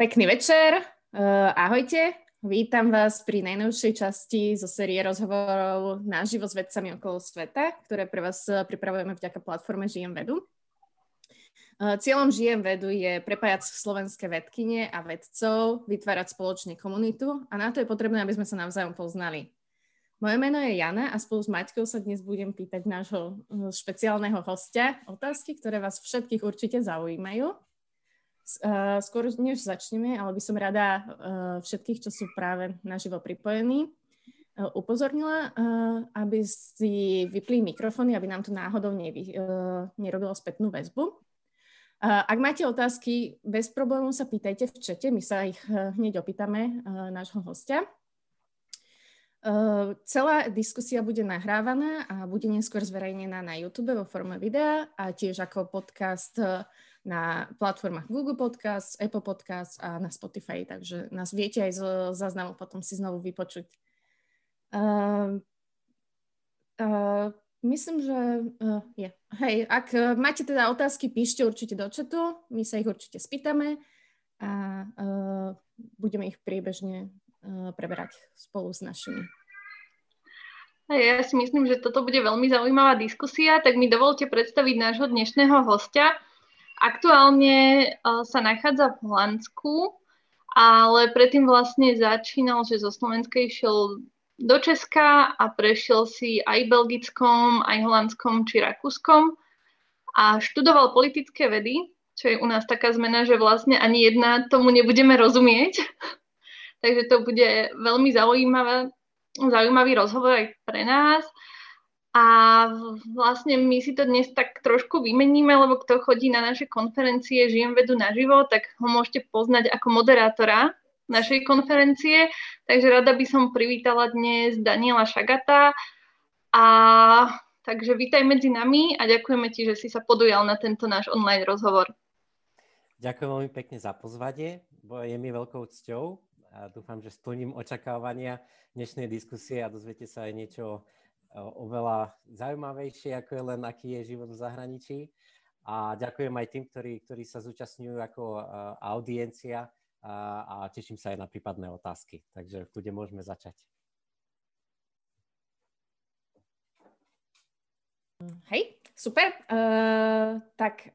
Pekný večer, uh, ahojte. Vítam vás pri najnovšej časti zo série rozhovorov naživo s vedcami okolo sveta, ktoré pre vás eh, pripravujeme vďaka platforme Žijem vedu. Uh, cieľom Žijem vedu je prepájať slovenské vedkyne a vedcov, vytvárať spoločne komunitu a na to je potrebné, aby sme sa navzájom poznali. Moje meno je Jana a spolu s Maťkou sa dnes budem pýtať nášho špeciálneho hostia otázky, ktoré vás všetkých určite zaujímajú. Uh, skôr než začneme, ale by som rada uh, všetkých, čo sú práve naživo pripojení, uh, upozornila, aby si vypli mikrofóny, aby nám to náhodou nevy, nerobilo spätnú väzbu. Ak máte otázky, bez problémov sa pýtajte v čete, my sa ich hneď opýtame nášho hostia. Uh, celá diskusia bude nahrávaná a bude neskôr zverejnená na YouTube vo forme videa a tiež ako podcast uh, na platformách Google Podcast, Apple Podcast a na Spotify, takže nás viete aj zo záznamu potom si znovu vypočuť. Uh, uh, myslím, že uh, je. Hej, ak máte teda otázky, píšte určite do chatu, my sa ich určite spýtame a uh, budeme ich priebežne uh, preberať spolu s našimi. Ja si myslím, že toto bude veľmi zaujímavá diskusia, tak mi dovolte predstaviť nášho dnešného hostia. Aktuálne uh, sa nachádza v Holandsku, ale predtým vlastne začínal, že zo Slovenska išiel do Česka a prešiel si aj belgickom, aj holandskom či rakúskom a študoval politické vedy, čo je u nás taká zmena, že vlastne ani jedna tomu nebudeme rozumieť. Takže to bude veľmi zaujímavé, zaujímavý rozhovor aj pre nás. A vlastne my si to dnes tak trošku vymeníme, lebo kto chodí na naše konferencie Žijem vedu naživo, tak ho môžete poznať ako moderátora našej konferencie. Takže rada by som privítala dnes Daniela Šagata. A takže vítaj medzi nami a ďakujeme ti, že si sa podujal na tento náš online rozhovor. Ďakujem veľmi pekne za pozvanie, je mi veľkou cťou a dúfam, že splním očakávania dnešnej diskusie a dozviete sa aj niečo oveľa zaujímavejšie, ako je len aký je život v zahraničí. A ďakujem aj tým, ktorí, ktorí sa zúčastňujú ako audiencia a, a teším sa aj na prípadné otázky. Takže tu môžeme začať. Hej, super. Uh, tak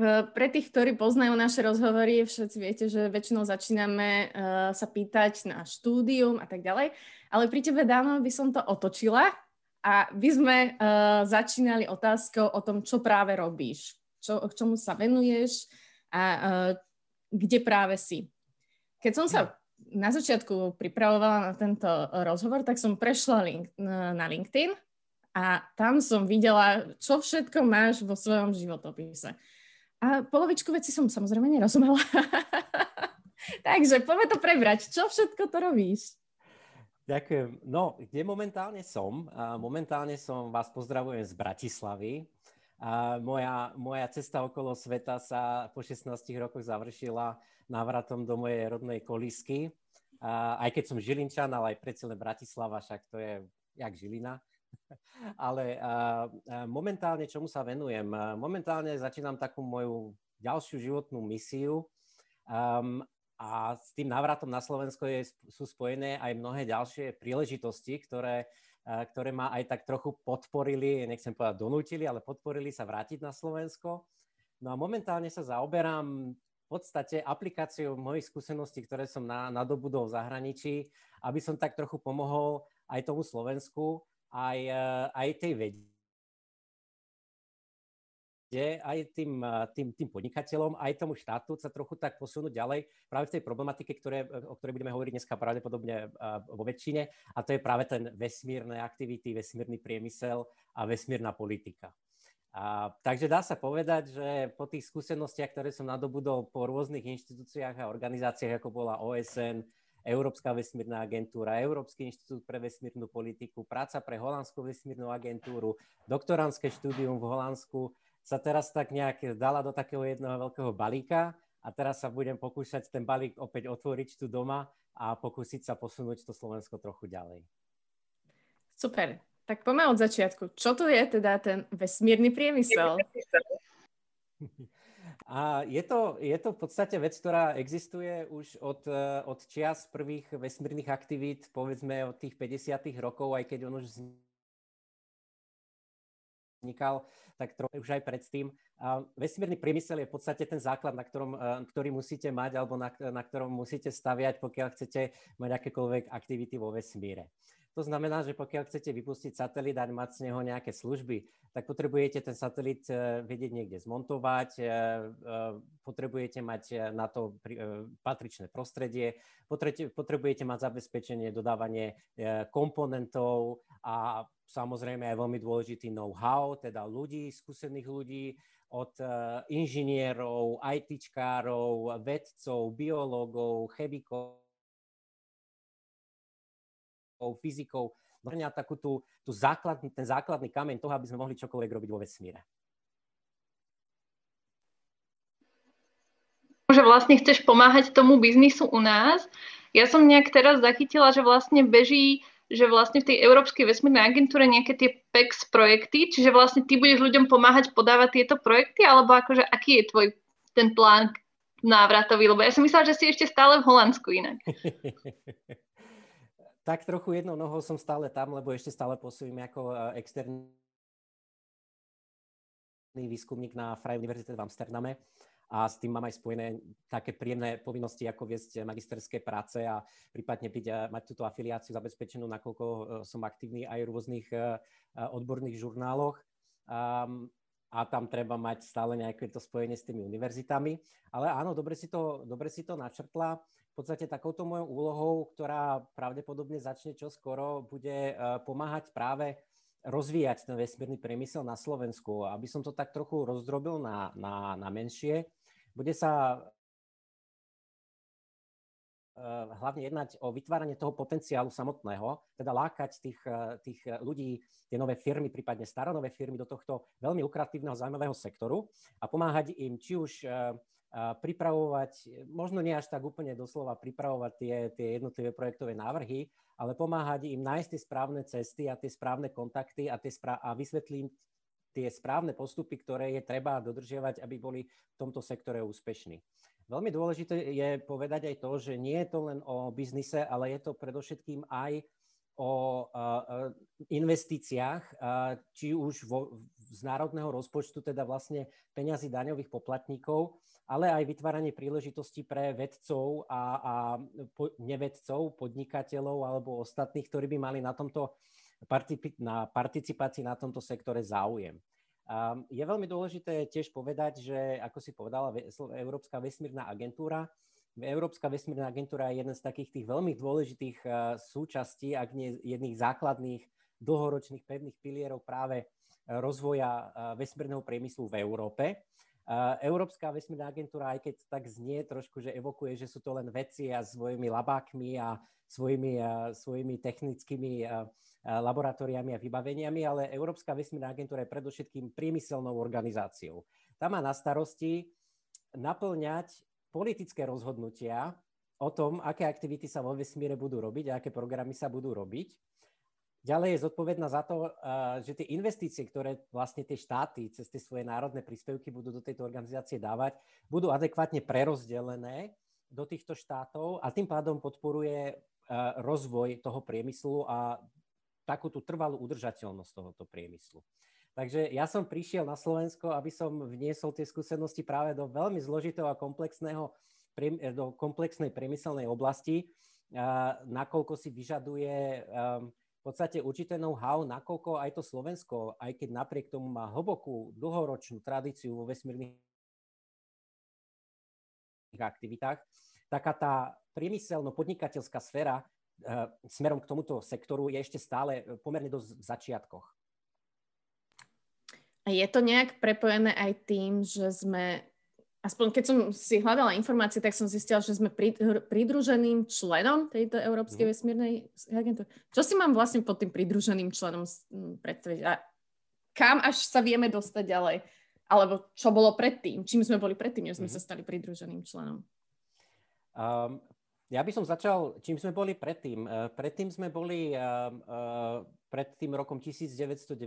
uh, pre tých, ktorí poznajú naše rozhovory, všetci viete, že väčšinou začíname uh, sa pýtať na štúdium a tak ďalej. Ale pri tebe, Dáno, by som to otočila a by sme uh, začínali otázkou o tom, čo práve robíš, čo, k čomu sa venuješ a uh, kde práve si. Keď som sa na začiatku pripravovala na tento rozhovor, tak som prešla link, na LinkedIn a tam som videla, čo všetko máš vo svojom životopise. A polovičku veci som samozrejme nerozumela. Takže poďme to prebrať. Čo všetko to robíš? Ďakujem. No, kde momentálne som? Momentálne som vás pozdravujem z Bratislavy. Moja, moja cesta okolo sveta sa po 16 rokoch završila návratom do mojej rodnej kolisky. Aj keď som Žilinčan, ale aj predsa Bratislava, však to je jak Žilina. ale momentálne čomu sa venujem? Momentálne začínam takú moju ďalšiu životnú misiu. A s tým návratom na Slovensko je, sú spojené aj mnohé ďalšie príležitosti, ktoré, ktoré ma aj tak trochu podporili, nechcem povedať donútili, ale podporili sa vrátiť na Slovensko. No a momentálne sa zaoberám v podstate aplikáciou mojich skúseností, ktoré som na, nadobudol v zahraničí, aby som tak trochu pomohol aj tomu Slovensku, aj, aj tej vede kde aj tým, tým, tým podnikateľom, aj tomu štátu sa trochu tak posunúť ďalej práve v tej problematike, ktoré, o ktorej budeme hovoriť dneska pravdepodobne vo väčšine, a to je práve ten vesmírne aktivity, vesmírny priemysel a vesmírna politika. A, takže dá sa povedať, že po tých skúsenostiach, ktoré som nadobudol po rôznych inštitúciách a organizáciách, ako bola OSN, Európska vesmírna agentúra, Európsky inštitút pre vesmírnu politiku, práca pre Holandskú vesmírnu agentúru, doktorantské štúdium v Holandsku, sa teraz tak nejak dala do takého jedného veľkého balíka a teraz sa budem pokúšať ten balík opäť otvoriť tu doma a pokúsiť sa posunúť to Slovensko trochu ďalej. Super. Tak poďme od začiatku. Čo to je teda ten vesmírny priemysel? A je to, je to v podstate vec, ktorá existuje už od, eh, od čias prvých vesmírnych aktivít, povedzme od tých 50. rokov, aj keď on už vznikal, tak trochu už aj predtým. A vesmírny priemysel je v podstate ten základ, na ktorom, eh, ktorý musíte mať alebo na, na ktorom musíte staviať, pokiaľ chcete mať akékoľvek aktivity vo vesmíre. To znamená, že pokiaľ chcete vypustiť satelit a mať z neho nejaké služby, tak potrebujete ten satelit eh, vedieť niekde zmontovať, eh, eh, potrebujete mať na to patričné prostredie, potrebujete mať zabezpečenie, dodávanie komponentov a samozrejme aj veľmi dôležitý know-how, teda ľudí, skúsených ľudí, od inžinierov, ITčkárov, vedcov, biológov, chemikov, fyzikou, vrňa takú tú, tú základ, ten základný kameň toho, aby sme mohli čokoľvek robiť vo vesmíre. Že vlastne chceš pomáhať tomu biznisu u nás. Ja som nejak teraz zachytila, že vlastne beží že vlastne v tej Európskej vesmírnej agentúre nejaké tie PEX projekty, čiže vlastne ty budeš ľuďom pomáhať podávať tieto projekty, alebo akože aký je tvoj ten plán návratový, lebo ja som myslela, že si ešte stále v Holandsku inak. tak trochu jednou nohou som stále tam, lebo ešte stále pôsobím ako e, externý výskumník na Freie Univerzite v Amsterdame a s tým mám aj spojené také príjemné povinnosti, ako viesť magisterské práce a prípadne byť, e, mať túto afiliáciu zabezpečenú, nakoľko e, som aktívny aj v rôznych odborných žurnáloch. a tam treba mať stále nejaké to spojenie s tými univerzitami. Ale áno, dobre si to, dobre si to načrtla v podstate takouto mojou úlohou, ktorá pravdepodobne začne čoskoro, bude e, pomáhať práve rozvíjať ten vesmírny priemysel na Slovensku. Aby som to tak trochu rozdrobil na, na, na menšie, bude sa e, hlavne jednať o vytváranie toho potenciálu samotného, teda lákať tých, e, tých ľudí, tie nové firmy, prípadne staronové firmy do tohto veľmi lukratívneho zaujímavého sektoru a pomáhať im či už pripravovať, možno nie až tak úplne doslova pripravovať tie, tie jednotlivé projektové návrhy, ale pomáhať im nájsť tie správne cesty a tie správne kontakty a, tie správ- a vysvetlím tie správne postupy, ktoré je treba dodržiavať, aby boli v tomto sektore úspešní. Veľmi dôležité je povedať aj to, že nie je to len o biznise, ale je to predovšetkým aj o investíciách, či už vo, z národného rozpočtu, teda vlastne peňazí daňových poplatníkov, ale aj vytváranie príležitostí pre vedcov a, a po, nevedcov, podnikateľov alebo ostatných, ktorí by mali na, tomto, na participácii na tomto sektore záujem. A je veľmi dôležité tiež povedať, že, ako si povedala, Európska vesmírna agentúra, Európska vesmírna agentúra je jeden z takých tých veľmi dôležitých súčastí, ak nie jedných základných dlhoročných pevných pilierov práve rozvoja vesmírneho priemyslu v Európe. Európska vesmírna agentúra, aj keď tak znie trošku, že evokuje, že sú to len veci a svojimi labákmi a svojimi, svojimi technickými laboratóriami a vybaveniami, ale Európska vesmírna agentúra je predovšetkým priemyselnou organizáciou. Tá má na starosti naplňať politické rozhodnutia o tom, aké aktivity sa vo vesmíre budú robiť a aké programy sa budú robiť Ďalej je zodpovedná za to, že tie investície, ktoré vlastne tie štáty cez tie svoje národné príspevky budú do tejto organizácie dávať, budú adekvátne prerozdelené do týchto štátov a tým pádom podporuje rozvoj toho priemyslu a takú tú trvalú udržateľnosť tohoto priemyslu. Takže ja som prišiel na Slovensko, aby som vniesol tie skúsenosti práve do veľmi zložitého a komplexného, do komplexnej priemyselnej oblasti, nakoľko si vyžaduje podstate určité know-how, nakoľko aj to Slovensko, aj keď napriek tomu má hlbokú, dlhoročnú tradíciu vo vesmírnych aktivitách, taká tá priemyselno-podnikateľská sféra e, smerom k tomuto sektoru je ešte stále pomerne dosť v začiatkoch. Je to nejak prepojené aj tým, že sme aspoň keď som si hľadala informácie, tak som zistila, že sme pridruženým členom tejto Európskej mm. vesmírnej agentúry. Čo si mám vlastne pod tým pridruženým členom predstaviť? A kam až sa vieme dostať ďalej? Alebo čo bolo predtým? Čím sme boli predtým, než sme mm. sa stali pridruženým členom? Um, ja by som začal, čím sme boli predtým. Uh, predtým sme boli uh, uh, pred tým rokom 1990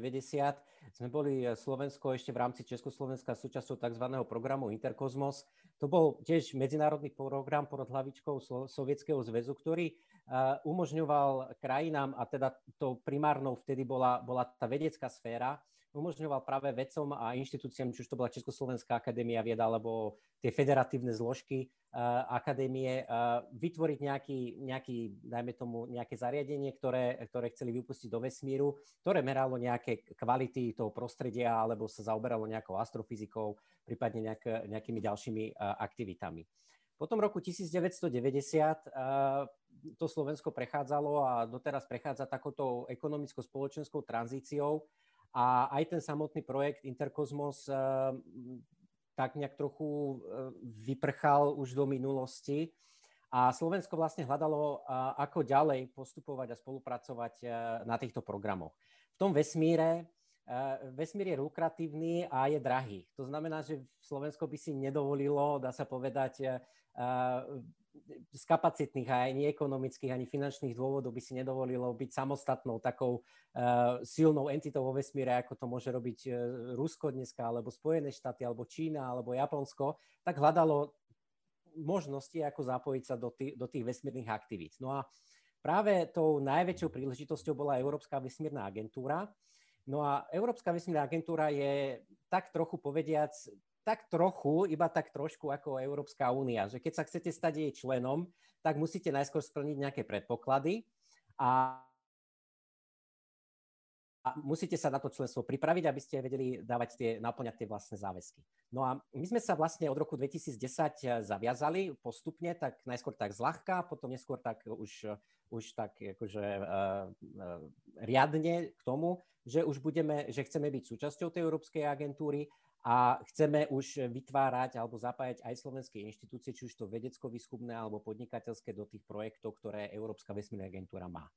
sme boli Slovensko ešte v rámci Československa súčasťou tzv. programu Interkozmos. To bol tiež medzinárodný program pod hlavičkou Sovietskeho zväzu, ktorý umožňoval krajinám, a teda to primárnou vtedy bola, bola tá vedecká sféra, umožňoval práve vedcom a inštitúciám, či už to bola Československá akadémia vied alebo tie federatívne zložky uh, akadémie, uh, vytvoriť nejaký, nejaký, dajme tomu, nejaké zariadenie, ktoré, ktoré chceli vypustiť do vesmíru, ktoré meralo nejaké kvality toho prostredia alebo sa zaoberalo nejakou astrofyzikou, prípadne nejak, nejakými ďalšími uh, aktivitami. Potom roku 1990 to Slovensko prechádzalo a doteraz prechádza takouto ekonomicko-spoločenskou tranzíciou a aj ten samotný projekt Interkozmos eh, tak nejak trochu eh, vyprchal už do minulosti. A Slovensko vlastne hľadalo, eh, ako ďalej postupovať a spolupracovať na týchto programoch. V tom vesmíre, vesmír je lukratívny a je drahý. To znamená, že Slovensko by si nedovolilo, dá sa povedať, z kapacitných a ani ekonomických, ani finančných dôvodov by si nedovolilo byť samostatnou takou uh, silnou entitou vo vesmíre, ako to môže robiť uh, Rusko dneska, alebo Spojené štáty, alebo Čína, alebo Japonsko, tak hľadalo možnosti, ako zapojiť sa do, tý, do tých vesmírnych aktivít. No a práve tou najväčšou príležitosťou bola Európska vesmírna agentúra. No a Európska vesmírna agentúra je tak trochu povediac tak trochu, iba tak trošku ako Európska únia, že keď sa chcete stať jej členom, tak musíte najskôr splniť nejaké predpoklady a a musíte sa na to členstvo pripraviť, aby ste vedeli dávať tie, naplňať tie vlastné záväzky. No a my sme sa vlastne od roku 2010 zaviazali postupne, tak najskôr tak zľahka, potom neskôr tak už, už tak akože uh, uh, riadne k tomu, že už budeme, že chceme byť súčasťou tej Európskej agentúry a chceme už vytvárať alebo zapájať aj slovenské inštitúcie, či už to vedecko-výskumné alebo podnikateľské do tých projektov, ktoré Európska vesmírna agentúra má.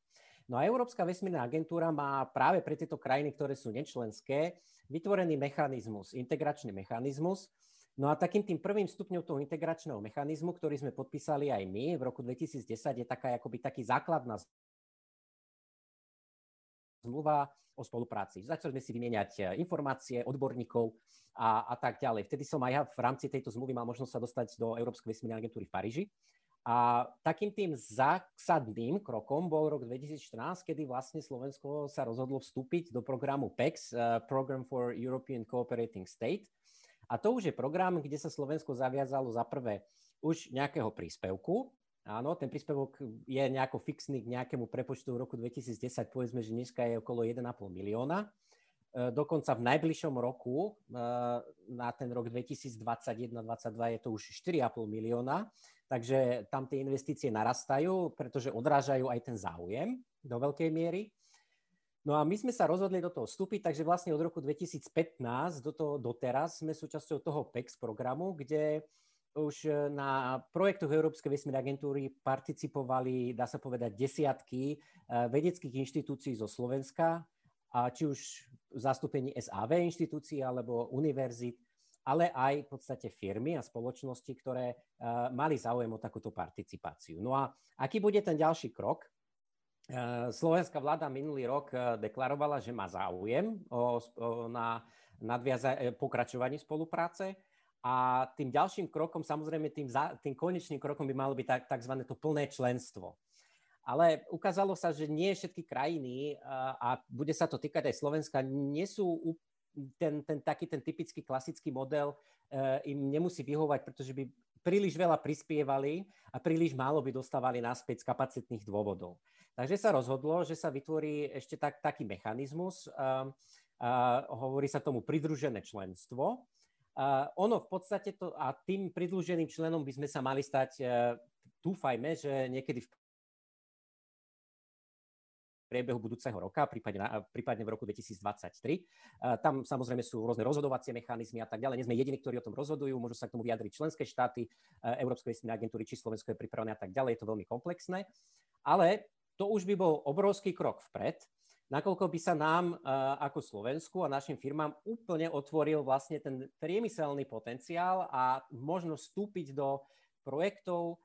No a Európska vesmírna agentúra má práve pre tieto krajiny, ktoré sú nečlenské, vytvorený mechanizmus, integračný mechanizmus. No a takým tým prvým stupňom toho integračného mechanizmu, ktorý sme podpísali aj my v roku 2010, je taká akoby taký základná zmluva o spolupráci. Začali sme si vymieňať e, informácie odborníkov a, a tak ďalej. Vtedy som aj ja v rámci tejto zmluvy mal možnosť sa dostať do Európskej vesmírnej agentúry v Paríži. A takým tým zásadným krokom bol rok 2014, kedy vlastne Slovensko sa rozhodlo vstúpiť do programu PEX, uh, Program for European Cooperating State. A to už je program, kde sa Slovensko zaviazalo za prvé už nejakého príspevku, Áno, ten príspevok je nejako fixný k nejakému prepočtu v roku 2010, povedzme, že dneska je okolo 1,5 milióna. E, dokonca v najbližšom roku, e, na ten rok 2021-2022 je to už 4,5 milióna, takže tam tie investície narastajú, pretože odrážajú aj ten záujem do veľkej miery. No a my sme sa rozhodli do toho vstúpiť, takže vlastne od roku 2015 do toho doteraz sme súčasťou toho PEX programu, kde už e, na projektoch Európskej vesmírnej agentúry participovali, dá sa povedať, desiatky e, vedeckých inštitúcií zo Slovenska, a či už zastúpení SAV inštitúcií alebo univerzit, ale aj v podstate firmy a spoločnosti, ktoré e, mali záujem o takúto participáciu. No a aký bude ten ďalší krok? Slovenská vláda minulý rok deklarovala, že má záujem o, o, na nadviaza- pokračovaní spolupráce a tým ďalším krokom, samozrejme tým, za, tým konečným krokom by malo byť tzv. to plné členstvo. Ale ukázalo sa, že nie všetky krajiny, a bude sa to týkať aj Slovenska, nie sú ten, ten taký ten typický klasický model e, im nemusí vyhovať, pretože by príliš veľa prispievali a príliš málo by dostávali naspäť z kapacitných dôvodov. Takže sa rozhodlo, že sa vytvorí ešte tak, taký mechanizmus, a, a hovorí sa tomu pridružené členstvo, Uh, ono v podstate to, a tým pridruženým členom by sme sa mali stať, uh, dúfajme, že niekedy v priebehu budúceho roka, prípadne, prípadne v roku 2023. Uh, tam samozrejme sú rôzne rozhodovacie mechanizmy a tak ďalej. Nie sme jediní, ktorí o tom rozhodujú, môžu sa k tomu vyjadriť členské štáty, uh, Európskej vesmírnej agentúry, či Slovensko je pripravené a tak ďalej. Je to veľmi komplexné. Ale to už by bol obrovský krok vpred, nakoľko by sa nám ako Slovensku a našim firmám úplne otvoril vlastne ten priemyselný potenciál a možno vstúpiť do projektov,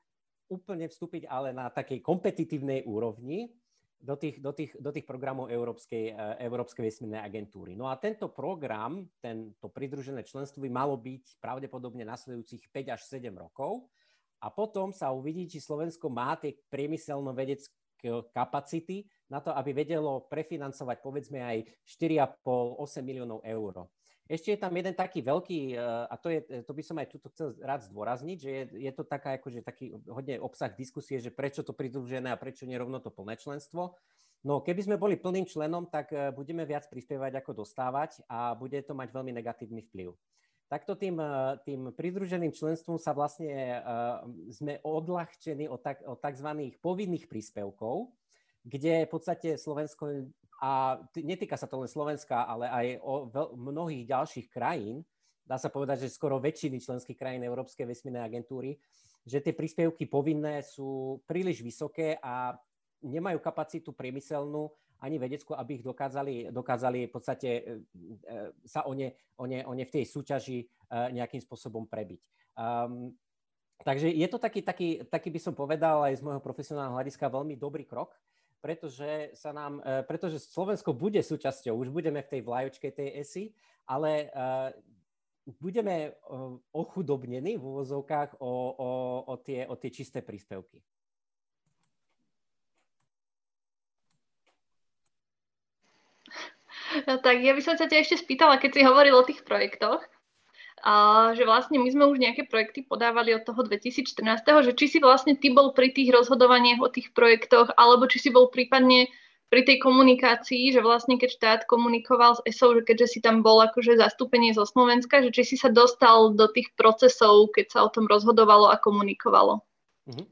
úplne vstúpiť ale na takej kompetitívnej úrovni, do tých, do tých, do tých programov Európskej, Európskej vesmírnej agentúry. No a tento program, tento pridružené členstvo by malo byť pravdepodobne nasledujúcich 5 až 7 rokov a potom sa uvidí, či Slovensko má tie priemyselno-vedecké kapacity na to, aby vedelo prefinancovať povedzme aj 4,5-8 miliónov eur. Ešte je tam jeden taký veľký, e, a to, je, to by som aj tuto chcel rád zdôrazniť, že je, je to taká, akože taký hodne obsah diskusie, že prečo to pridružené a prečo nerovno to plné členstvo. No keby sme boli plným členom, tak e, budeme viac prispievať ako dostávať a bude to mať veľmi negatívny vplyv. Takto tým, e, tým pridruženým členstvom sa vlastne uh, sme odľahčení od, tak, od tzv. povinných príspevkov, kde v podstate Slovensko a netýka sa to len Slovenska, ale aj o veľ, mnohých ďalších krajín, dá sa povedať, že skoro väčšiny členských krajín Európskej vesmírnej agentúry, že tie príspevky povinné sú príliš vysoké a nemajú kapacitu priemyselnú ani vedeckú, aby ich dokázali, dokázali v podstate e, e, sa o ne, o, ne, o ne v tej súťaži e, nejakým spôsobom prebiť. Um, takže je to taký, taký, taký, by som povedal, aj z môjho profesionálneho hľadiska veľmi dobrý krok, pretože, sa nám, e, pretože Slovensko bude súčasťou, už budeme v tej vlajočke tej ESI, ale e, budeme e, ochudobnení v úvozovkách o, o, o, tie, o tie čisté príspevky. No, tak ja by som sa ťa ešte spýtala, keď si hovoril o tých projektoch, a že vlastne my sme už nejaké projekty podávali od toho 2014, že či si vlastne ty bol pri tých rozhodovaniach o tých projektoch, alebo či si bol prípadne pri tej komunikácii, že vlastne keď štát komunikoval s ESO, že keďže si tam bol akože zastúpenie zo Slovenska, že či si sa dostal do tých procesov, keď sa o tom rozhodovalo a komunikovalo. Uh-huh.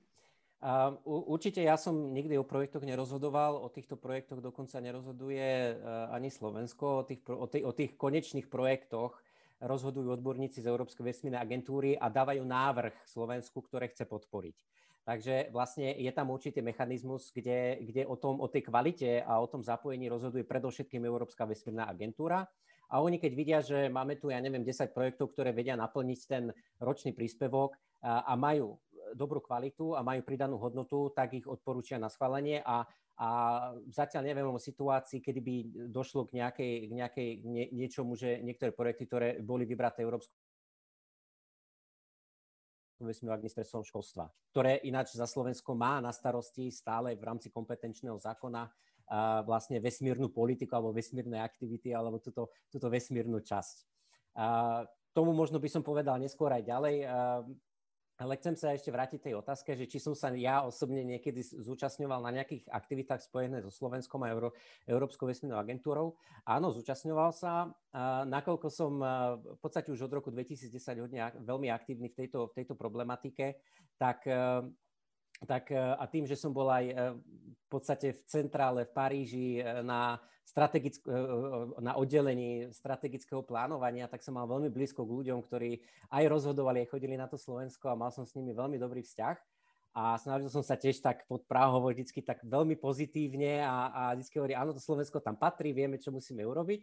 Uh, určite ja som nikdy o projektoch nerozhodoval, o týchto projektoch dokonca nerozhoduje uh, ani Slovensko, o tých, o, tých, o tých konečných projektoch rozhodujú odborníci z Európskej vesmírnej agentúry a dávajú návrh Slovensku, ktoré chce podporiť. Takže vlastne je tam určitý mechanizmus, kde, kde o, tom, o tej kvalite a o tom zapojení rozhoduje predovšetkým Európska vesmírna agentúra. A oni keď vidia, že máme tu, ja neviem, 10 projektov, ktoré vedia naplniť ten ročný príspevok a, a majú dobrú kvalitu a majú pridanú hodnotu, tak ich odporúčia na schválenie a a zatiaľ neviem o situácii, kedy by došlo k nejakej, k nejakej nie, niečomu, že niektoré projekty, ktoré boli vybraté Európskou vesmírnym ministerstvom školstva, ktoré ináč za Slovensko má na starosti stále v rámci kompetenčného zákona a vlastne vesmírnu politiku alebo vesmírne aktivity alebo túto, túto vesmírnu časť. A tomu možno by som povedal neskôr aj ďalej. Ale chcem sa ešte vrátiť tej otázke, že či som sa ja osobne niekedy zúčastňoval na nejakých aktivitách spojené so Slovenskom a Euró- Európskou vesmírnou agentúrou. Áno, zúčastňoval sa. Nakoľko som v podstate už od roku 2010 hodne veľmi aktívny v tejto, v tejto problematike, tak tak a tým, že som bol aj v podstate v centrále v Paríži na e, e, na oddelení strategického plánovania, tak som mal veľmi blízko k ľuďom, ktorí aj rozhodovali, aj chodili na to Slovensko a mal som s nimi veľmi dobrý vzťah. A snažil som sa tiež tak pod Práhou vždycky tak veľmi pozitívne a, a vždycky hovorí, áno, to Slovensko tam patrí, vieme, čo musíme urobiť.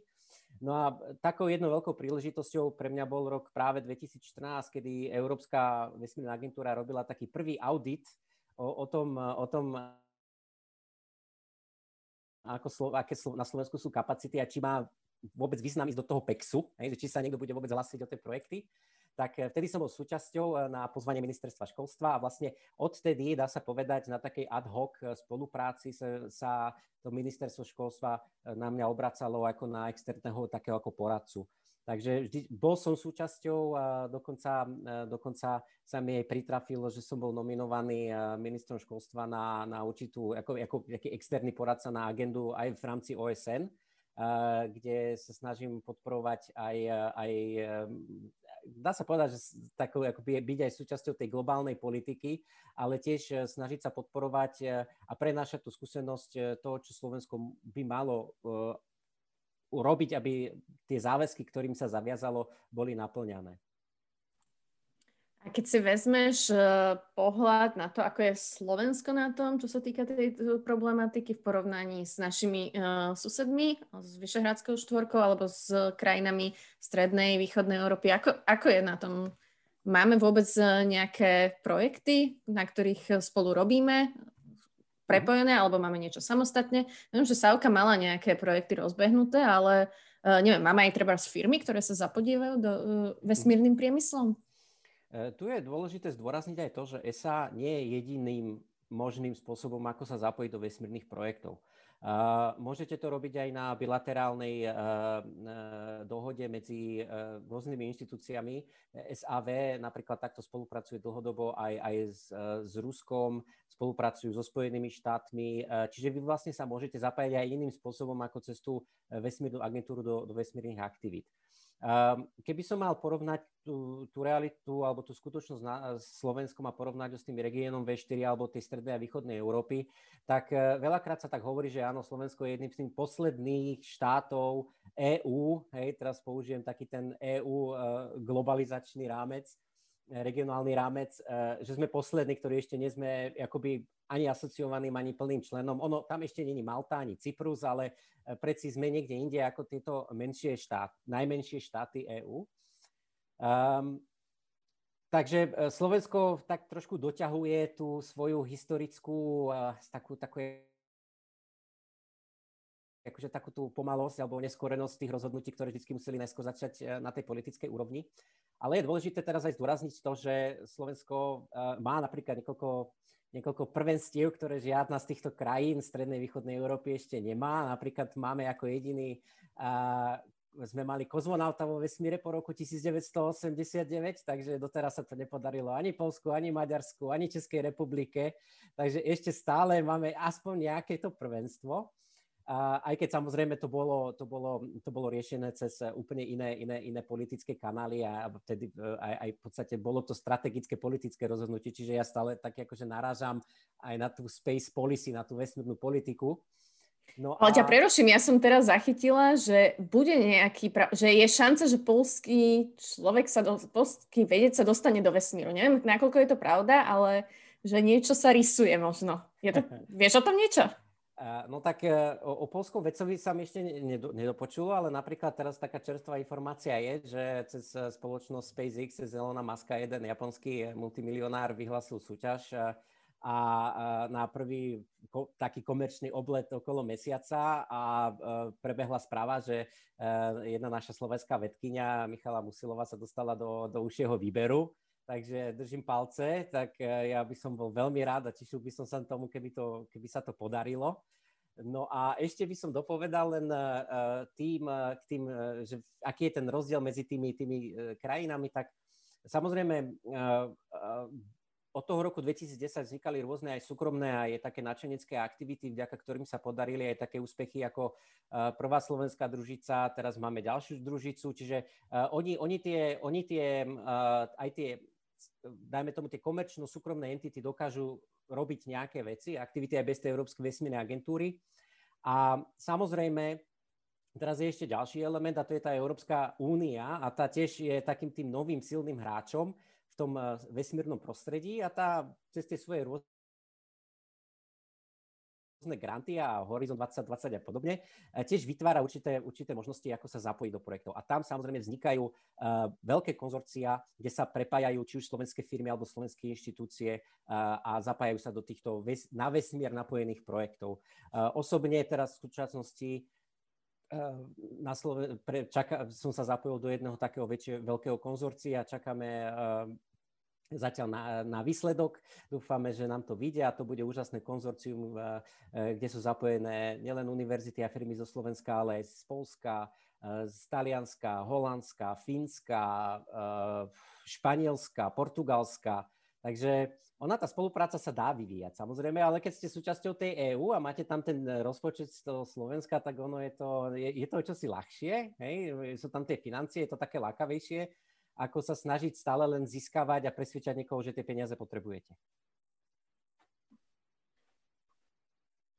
No a takou jednou veľkou príležitosťou pre mňa bol rok práve 2014, kedy Európska vesmírna agentúra robila taký prvý audit o, o, tom, o tom, ako, aké na Slovensku sú kapacity a či má vôbec význam ísť do toho PEXu, hej, či sa niekto bude vôbec hlasiť o tie projekty, tak eh, vtedy som bol súčasťou eh, na pozvanie ministerstva školstva a vlastne odtedy, dá sa povedať, na takej ad hoc eh, spolupráci sa, sa to ministerstvo školstva na mňa obracalo ako na externého takého ako poradcu. Takže vždy, bol som súčasťou a dokonca, dokonca sa mi aj pritrafilo, že som bol nominovaný ministrom školstva na, na určitú, ako, ako aký externý poradca na agendu aj v rámci OSN, kde sa snažím podporovať aj, aj dá sa povedať, že takou, ako byť aj súčasťou tej globálnej politiky, ale tiež snažiť sa podporovať a prenášať tú skúsenosť toho, čo Slovensko by malo urobiť, aby tie záväzky, ktorým sa zaviazalo, boli naplňané. A keď si vezmeš eh, pohľad na to, ako je Slovensko na tom, čo sa týka tej problematiky v porovnaní s našimi uh, susedmi, z Vyšehradského štvorkou alebo s krajinami strednej, východnej Európy, ako, ako je na tom? Máme vôbec nejaké projekty, na ktorých spolu robíme? Prepojené, alebo máme niečo samostatne. Viem, že Sávka mala nejaké projekty rozbehnuté, ale uh, neviem, máme aj treba z firmy, ktoré sa zapodívajú do uh, vesmírnym priemyslom? Uh, tu je dôležité zdôrazniť aj to, že ESA nie je jediným možným spôsobom, ako sa zapojiť do vesmírnych projektov. Môžete to robiť aj na bilaterálnej eh, eh, dohode medzi rôznymi inštitúciami. SAV napríklad takto spolupracuje dlhodobo aj, aj s, s Ruskom, spolupracujú so Spojenými štátmi, čiže vy vlastne sa môžete zapájať aj iným spôsobom ako cez tú vesmírnu agentúru do, do vesmírnych aktivít. Ehm, keby som mal porovnať tú, tú realitu alebo tú skutočnosť na Slovenskom a porovnať ho s tým regiónom V4 alebo tej strednej a východnej Európy, tak e, veľakrát sa tak hovorí, že áno, Slovensko je jedným z tých posledných štátov EÚ, hej, teraz použijem taký ten EÚ e, globalizačný rámec, regionálny rámec, e, že sme poslední, ktorí ešte nie sme akoby ani asociovaným, ani plným členom. Ono, tam ešte není Malta, ani Cyprus, ale e, predsi sme niekde inde ako tieto menšie štáty, najmenšie štáty EÚ. Um, takže e, Slovensko tak trošku doťahuje tú svoju historickú takú, takú akože takú tú pomalosť alebo neskorenosť tých rozhodnutí, ktoré vždy museli najskôr začať na tej politickej úrovni. Ale je dôležité teraz aj zdôrazniť to, že Slovensko má napríklad niekoľko, niekoľko prvenstiev, ktoré žiadna z týchto krajín strednej východnej Európy ešte nemá. Napríklad máme ako jediný sme mali kozmonauta vo vesmíre po roku 1989, takže doteraz sa to nepodarilo ani Polsku, ani Maďarsku, ani Českej republike. Takže ešte stále máme aspoň nejaké to prvenstvo. A aj keď samozrejme to bolo, to bolo, to bolo riešené cez úplne iné, iné, iné politické kanály a vtedy e, aj, aj v podstate bolo to strategické politické rozhodnutie, čiže ja stále tak akože narážam aj na tú space policy, na tú vesmírnu politiku. No a... Ale ťa preruším, ja som teraz zachytila, že bude nejaký, pra... že je šanca, že polský človek sa, do... polský vedec sa dostane do vesmíru. Neviem, nakoľko je to pravda, ale že niečo sa rysuje možno. Je to... Vieš o tom niečo? No tak e, o, o polskom vedcovi sa mi ešte nedopočulo, ale napríklad teraz taká čerstvá informácia je, že cez e, spoločnosť SpaceX, cez Elona Muska, jeden japonský multimilionár vyhlasil súťaž a, na prvý ko, taký komerčný oblet okolo mesiaca a e, prebehla správa, že jedna naša slovenská vedkynia Michala Musilová sa dostala do, do užšieho výberu takže držím palce, tak e, ja by som bol veľmi rád a tešil by som sa tomu, keby, to, keby sa to podarilo. No a ešte by som dopovedal len uh, tým, uh, k tým, že aký je ten rozdiel medzi tými, tými krajinami, tak samozrejme od toho roku 2010 vznikali rôzne aj súkromné aj také načenecké aktivity, vďaka ktorým sa podarili aj také úspechy ako prvá slovenská družica, teraz máme ďalšiu družicu, čiže oni, oni, tie, oni tie, aj tie dajme tomu tie komerčno-súkromné entity dokážu robiť nejaké veci, aktivity aj bez tej Európskej vesmírnej agentúry. A samozrejme, teraz je ešte ďalší element a to je tá Európska únia a tá tiež je takým tým novým silným hráčom v tom eh, vesmírnom prostredí a tá cez tie svoje rôzne rôzne granty a Horizon 2020 a podobne, e, tiež vytvára určité, určité možnosti, ako sa zapojiť do projektov. A tam samozrejme vznikajú uh, veľké konzorcia, kde sa prepájajú či už slovenské firmy alebo slovenské inštitúcie uh, a zapájajú sa do týchto ves- na vesmier napojených projektov. Uh, osobne teraz v súčasnosti na Sloven- pre, čaká, som sa zapojil do jedného takého väčšieho, veľkého konzorcia, čakáme zatiaľ na, na výsledok. Dúfame, že nám to vyjde a to bude úžasné konzorcium, eh, eh, kde sú zapojené nielen univerzity a firmy zo Slovenska, ale aj z Polska, eh, z Talianska, Holandska, Fínska, Španielska, Portugalska. Takže ona, tá spolupráca sa dá vyvíjať, samozrejme, ale keď ste súčasťou tej EÚ a máte tam ten rozpočet z toho Slovenska, tak ono je to, je, je to čosi ľahšie, hej? sú tam tie financie, je to také lákavejšie ako sa snažiť stále len získavať a presvedčať niekoho, že tie peniaze potrebujete.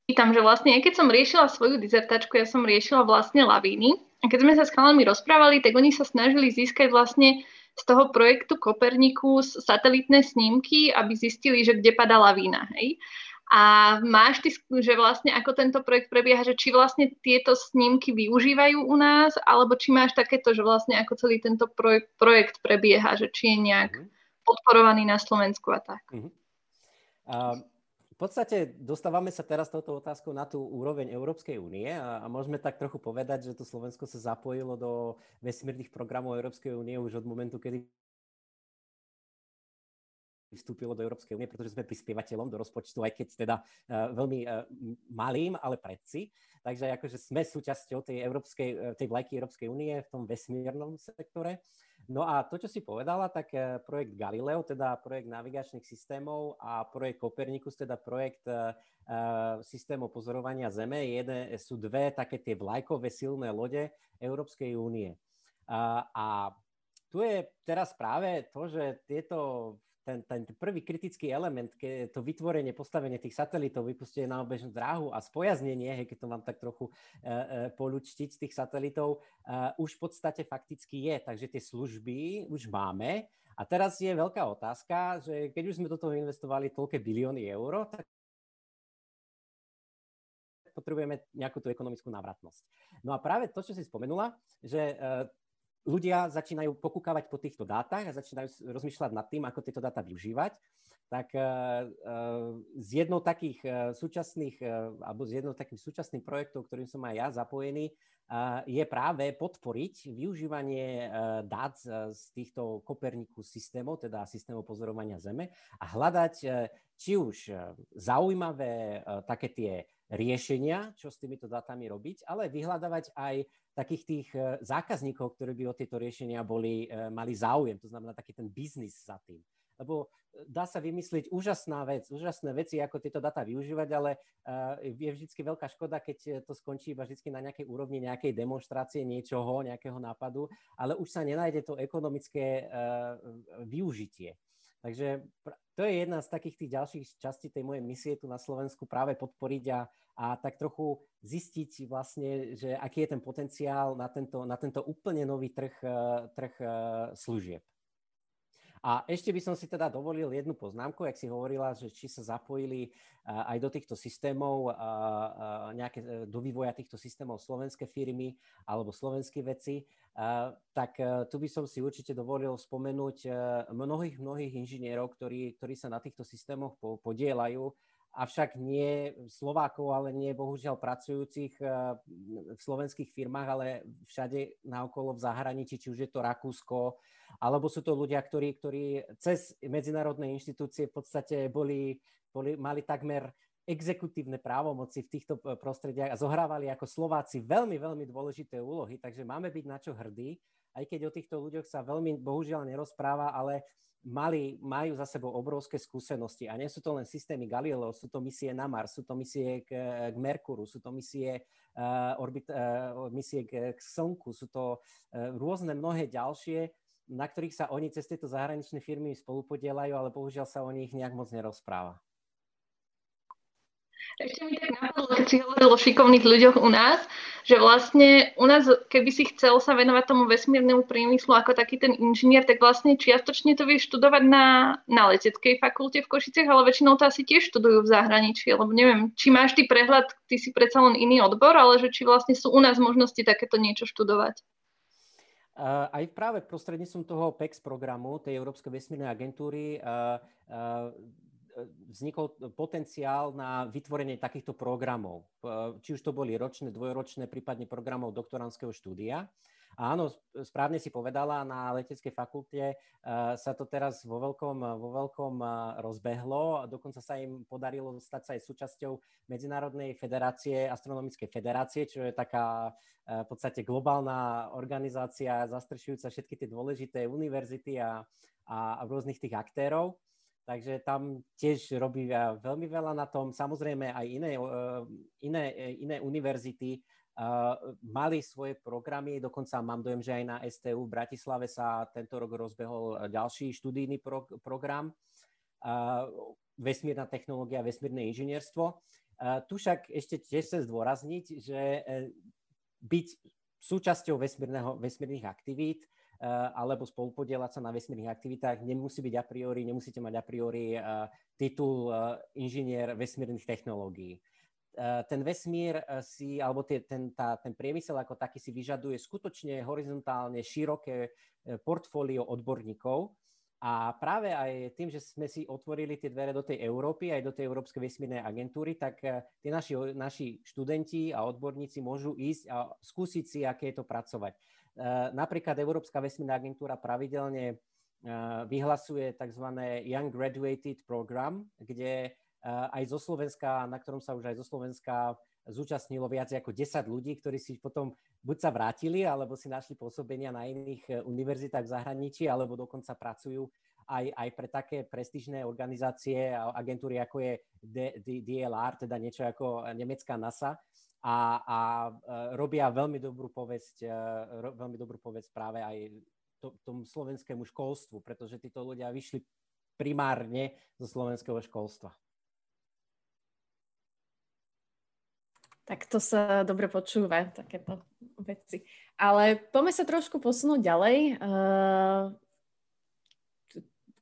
Pýtam, že vlastne, keď som riešila svoju dizertačku, ja som riešila vlastne lavíny. A keď sme sa s chalami rozprávali, tak oni sa snažili získať vlastne z toho projektu Kopernikus satelitné snímky, aby zistili, že kde padá lavína. Hej? A máš ty, že vlastne ako tento projekt prebieha, že či vlastne tieto snímky využívajú u nás, alebo či máš takéto, že vlastne ako celý tento projekt, projekt prebieha, že či je nejak mm-hmm. podporovaný na Slovensku a tak. Mm-hmm. Uh, v podstate dostávame sa teraz touto otázkou na tú úroveň Európskej únie a, a môžeme tak trochu povedať, že to Slovensko sa zapojilo do vesmírnych programov Európskej únie už od momentu, kedy vstúpilo do Európskej únie, pretože sme prispievateľom do rozpočtu, aj keď teda uh, veľmi uh, malým, ale predsi. Takže akože sme súčasťou tej, európskej, uh, tej vlajky Európskej únie v tom vesmírnom sektore. No a to, čo si povedala, tak projekt Galileo, teda projekt navigačných systémov a projekt Copernicus, teda projekt uh, systémov pozorovania Zeme, jedne, sú dve také tie vlajkové silné lode Európskej únie. Uh, a tu je teraz práve to, že tieto ten, ten prvý kritický element, keď to vytvorenie, postavenie tých satelitov, vypustenie na obežnú dráhu a spojaznenie, hej, keď to mám tak trochu uh, uh, polučtiť tých satelitov, uh, už v podstate fakticky je. Takže tie služby už máme. A teraz je veľká otázka, že keď už sme do toho investovali toľké bilióny eur, tak potrebujeme nejakú tú ekonomickú návratnosť. No a práve to, čo si spomenula, že ľudia začínajú pokúkavať po týchto dátach a začínajú rozmýšľať nad tým, ako tieto dáta využívať, tak eh, eh, z jednou takých eh, súčasných, alebo z jednou takých súčasných projektov, ktorým som aj ja zapojený, je práve podporiť využívanie dát z týchto Kopernikus systémov, teda systémov pozorovania Zeme a hľadať či už zaujímavé také tie riešenia, čo s týmito dátami robiť, ale vyhľadávať aj takých tých e, zákazníkov, ktorí by o tieto riešenia boli, e, mali záujem, to znamená taký ten biznis za tým. Lebo e, dá sa vymyslieť úžasná vec, úžasné veci, ako tieto data využívať, ale je vždy veľká škoda, keď to skončí iba vždy na nejakej úrovni nejakej demonstrácie niečoho, nejakého nápadu, ale už sa nenájde to ekonomické využitie. Takže to je jedna z takých tých ďalších častí tej mojej misie tu na Slovensku práve podporiť a, a tak trochu zistiť vlastne, že aký je ten potenciál na tento, na tento úplne nový trh, eh, trh eh, služieb. A ešte by som si teda dovolil jednu poznámku, ak si hovorila, že či sa zapojili aj do týchto systémov, nejaké, do vývoja týchto systémov slovenské firmy alebo slovenské veci, tak e, tu by som si určite dovolil spomenúť e, mnohých, mnohých inžinierov, ktorí, ktorí sa na týchto systémoch podielajú avšak nie Slovákov, ale nie bohužiaľ pracujúcich eh, v slovenských firmách, ale všade naokolo v zahraničí, či už je to Rakúsko, alebo sú to ľudia, ktorí, ktorí cez medzinárodné inštitúcie v podstate boli, boli, mali takmer exekutívne právomoci v týchto eh, prostrediach a zohrávali ako Slováci veľmi, veľmi dôležité úlohy, takže máme byť na čo hrdí, aj keď o týchto ľuďoch sa veľmi bohužiaľ nerozpráva, ale mali, majú za sebou obrovské skúsenosti a nie sú to len systémy Galileo, sú to misie na Mars, sú to misie k, k Merkuru, sú to misie, uh, orbit, uh, misie k, k Slnku, sú to uh, rôzne mnohé ďalšie, na ktorých sa oni cez tieto zahraničné firmy spolupodielajú, ale bohužiaľ sa o nich nejak moc nerozpráva. Ešte mi tak napadlo, keď si hovoril o šikovných ľuďoch u nás, že vlastne u nás, keby si chcel sa venovať tomu vesmírnemu priemyslu ako taký ten inžinier, tak vlastne čiastočne to vieš študovať na, na leteckej fakulte v Košiciach, ale väčšinou to asi tiež študujú v zahraničí, lebo neviem, či máš ty prehľad, ty si predsa len iný odbor, ale že či vlastne sú u nás možnosti takéto niečo študovať. Uh, aj práve prostredníctvom toho PEX programu, tej Európskej vesmírnej agentúry, uh, uh, vznikol potenciál na vytvorenie takýchto programov. Či už to boli ročné, dvojročné, prípadne programov doktorandského štúdia. A áno, správne si povedala, na leteckej fakulte sa to teraz vo veľkom, vo veľkom rozbehlo. Dokonca sa im podarilo stať sa aj súčasťou Medzinárodnej federácie, astronomickej federácie, čo je taká v podstate globálna organizácia zastrešujúca všetky tie dôležité univerzity a, a rôznych tých aktérov. Takže tam tiež robí veľmi veľa na tom. Samozrejme aj iné, e, iné, e, iné univerzity e, mali svoje programy, dokonca mám dojem, že aj na STU v Bratislave sa tento rok rozbehol ďalší študijný pro, program vesmírna technológia, vesmírne inžinierstvo. Tu však ešte tiež chcem zdôrazniť, že byť súčasťou vesmírnych aktivít alebo spolupodielať sa na vesmírnych aktivitách, nemusí byť a priori, nemusíte mať a priori eh, titul eh, inžinier vesmírnych technológií. Ten vesmír si, alebo tie, ten, tá, ten priemysel ako taký si vyžaduje skutočne horizontálne široké portfólio odborníkov, A práve aj tým, že sme si otvorili tie dvere do tej Európy, aj do tej Európskej vesmírnej agentúry, tak eh, tie naši, naši študenti a odborníci môžu ísť a skúsiť si, aké je to pracovať. Eh, napríklad Európska vesmírna agentúra pravidelne eh, vyhlasuje tzv. Young Graduated Program, kde aj zo Slovenska, na ktorom sa už aj zo Slovenska zúčastnilo viac ako 10 ľudí, ktorí si potom buď sa vrátili, alebo si našli pôsobenia na iných univerzitách v zahraničí, alebo dokonca pracujú aj, aj pre také prestížne organizácie a agentúry, ako je DLR, teda niečo ako nemecká NASA, a, a eh, robia veľmi dobrú povesť, eh, veľmi dobrú povesť práve aj to, tomu slovenskému školstvu, pretože títo ľudia vyšli primárne zo slovenského školstva. Tak to sa dobre počúva, takéto veci. Ale poďme sa trošku posunúť ďalej. Eh,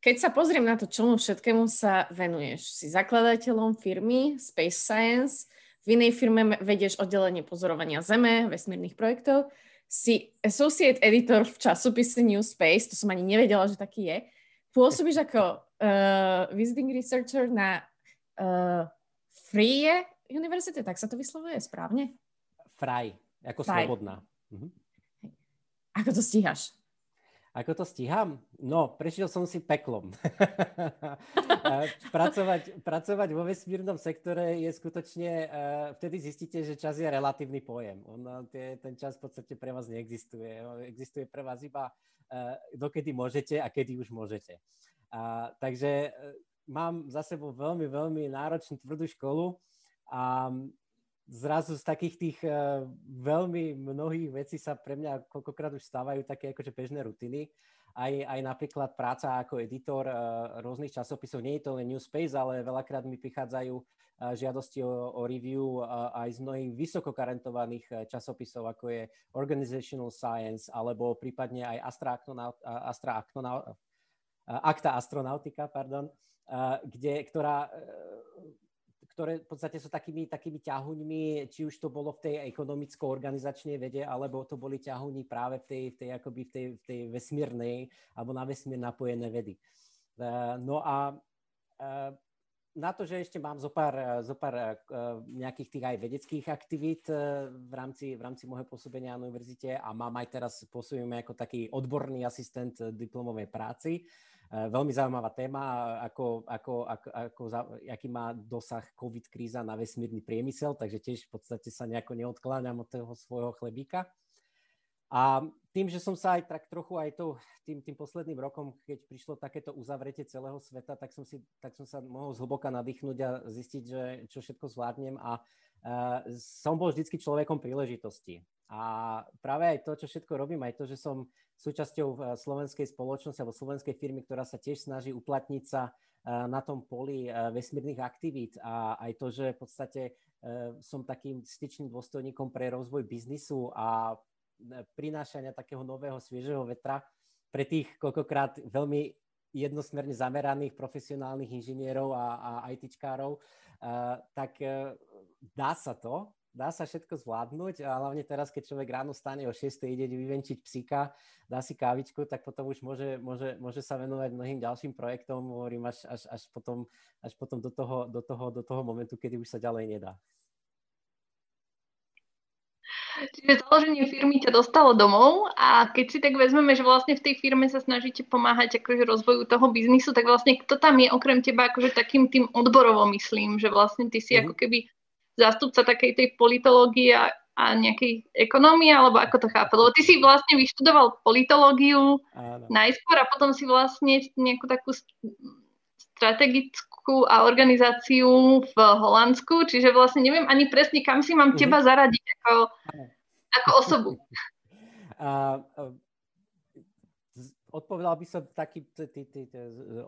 keď sa pozriem na to, čomu všetkému sa venuješ, si zakladateľom firmy Space Science, v inej firme vedieš oddelenie pozorovania Zeme, vesmírnych projektov, si associate editor v časopise New Space, to som ani nevedela, že taký je. Pôsobíš ako uh, visiting researcher na uh, Free univerzity, tak sa to vyslovuje správne? Fraj, ako Fraj. slobodná. Mhm. Ako to stíhaš? Ako to stíham? No, prešiel som si peklom. pracovať, pracovať vo vesmírnom sektore je skutočne, uh, vtedy zistíte, že čas je relatívny pojem. On, tie, ten čas v podstate pre vás neexistuje. Existuje pre vás iba dokedy môžete a kedy už môžete. Uh, takže mám za sebou veľmi, veľmi náročnú tvrdú školu a zrazu z takých tých uh, veľmi mnohých vecí sa pre mňa koľkokrát už stávajú také akože bežné rutiny. Aj, aj napríklad práca ako editor uh, rôznych časopisov, nie je to len New Space, ale veľakrát mi prichádzajú uh, žiadosti o, o review aj z mnohých vysokokarentovaných uh, časopisov, ako je Organizational Science, alebo prípadne aj Astra, Actonaut, Astra Actonaut, uh, Akta Astronautika, pardon, kde, ktorá ktoré v podstate sú takými, takými ťahuňmi, či už to bolo v tej ekonomicko-organizačnej vede, alebo to boli ťahuňi práve v tej, v tej, akoby v tej, v tej vesmírnej alebo na vesmír napojené vedy. Uh, no a uh, na to, že ešte mám zo pár, zo pár uh, nejakých tých aj vedeckých aktivít v rámci, v rámci môjho pôsobenia na univerzite a mám aj teraz pôsobím ako taký odborný asistent diplomovej práci, veľmi zaujímavá téma, ako, ako, ako, ako, aký má dosah COVID kríza na vesmírny priemysel, takže tiež v podstate sa nejako neodkláňam od toho svojho chlebíka. A tým, že som sa aj tak trochu aj to, tým, tým posledným rokom, keď prišlo takéto uzavretie celého sveta, tak som, si, tak som sa mohol zhlboka nadýchnuť a zistiť, že čo všetko zvládnem a uh, som bol vždycky človekom príležitosti. A práve aj to, čo všetko robím, aj to, že som súčasťou eh, slovenskej spoločnosti alebo slovenskej firmy, ktorá sa tiež snaží uplatniť sa eh, na tom poli eh, vesmírnych aktivít a aj to, že v podstate som takým styčným dôstojníkom pre rozvoj biznisu a prinášania takého nového, sviežého vetra pre tých koľkokrát veľmi jednosmerne zameraných profesionálnych inžinierov a, a ITčkárov, tak dá sa to dá sa všetko zvládnuť a hlavne teraz, keď človek ráno stane o 6. ide vyvenčiť psíka, dá si kávičku, tak potom už môže, môže, môže sa venovať mnohým ďalším projektom, hovorím, až, až, až potom, až potom do, toho, do, toho, do toho momentu, kedy už sa ďalej nedá. Čiže založenie firmy ťa dostalo domov a keď si tak vezmeme, že vlastne v tej firme sa snažíte pomáhať akože rozvoju toho biznisu, tak vlastne kto tam je okrem teba akože takým tým odborovo myslím, že vlastne ty si mm-hmm. ako keby zástupca takej tej politológie a, a nejakej ekonómie, alebo ako to chápa? Lebo ty si vlastne vyštudoval politológiu Áno. najskôr a potom si vlastne nejakú takú strategickú a organizáciu v Holandsku, čiže vlastne neviem ani presne, kam si mám teba mhm. zaradiť ako, ako osobu. Uh, odpovedal by som taký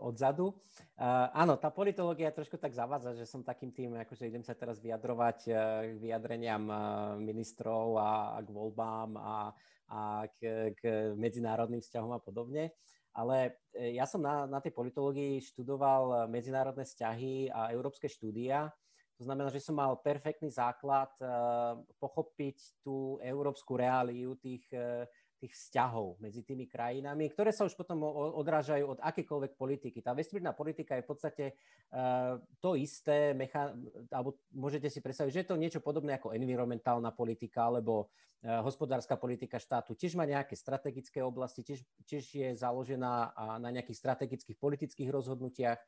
odzadu. Uh, áno, tá politológia trošku tak zavádza, že som takým tým, akože idem sa teraz vyjadrovať uh, k vyjadreniam uh, ministrov a, a k voľbám a, a k, k medzinárodným vzťahom a podobne. Ale ja som na, na tej politológii študoval medzinárodné vzťahy a európske štúdia. To znamená, že som mal perfektný základ uh, pochopiť tú európsku reáliu tých uh, tých vzťahov medzi tými krajinami, ktoré sa už potom odrážajú od akékoľvek politiky. Tá vesmírna politika je v podstate uh, to isté, mecha- alebo môžete si predstaviť, že je to niečo podobné ako environmentálna politika alebo uh, hospodárska politika štátu. Tiež má nejaké strategické oblasti, tiež, tiež je založená na nejakých strategických politických rozhodnutiach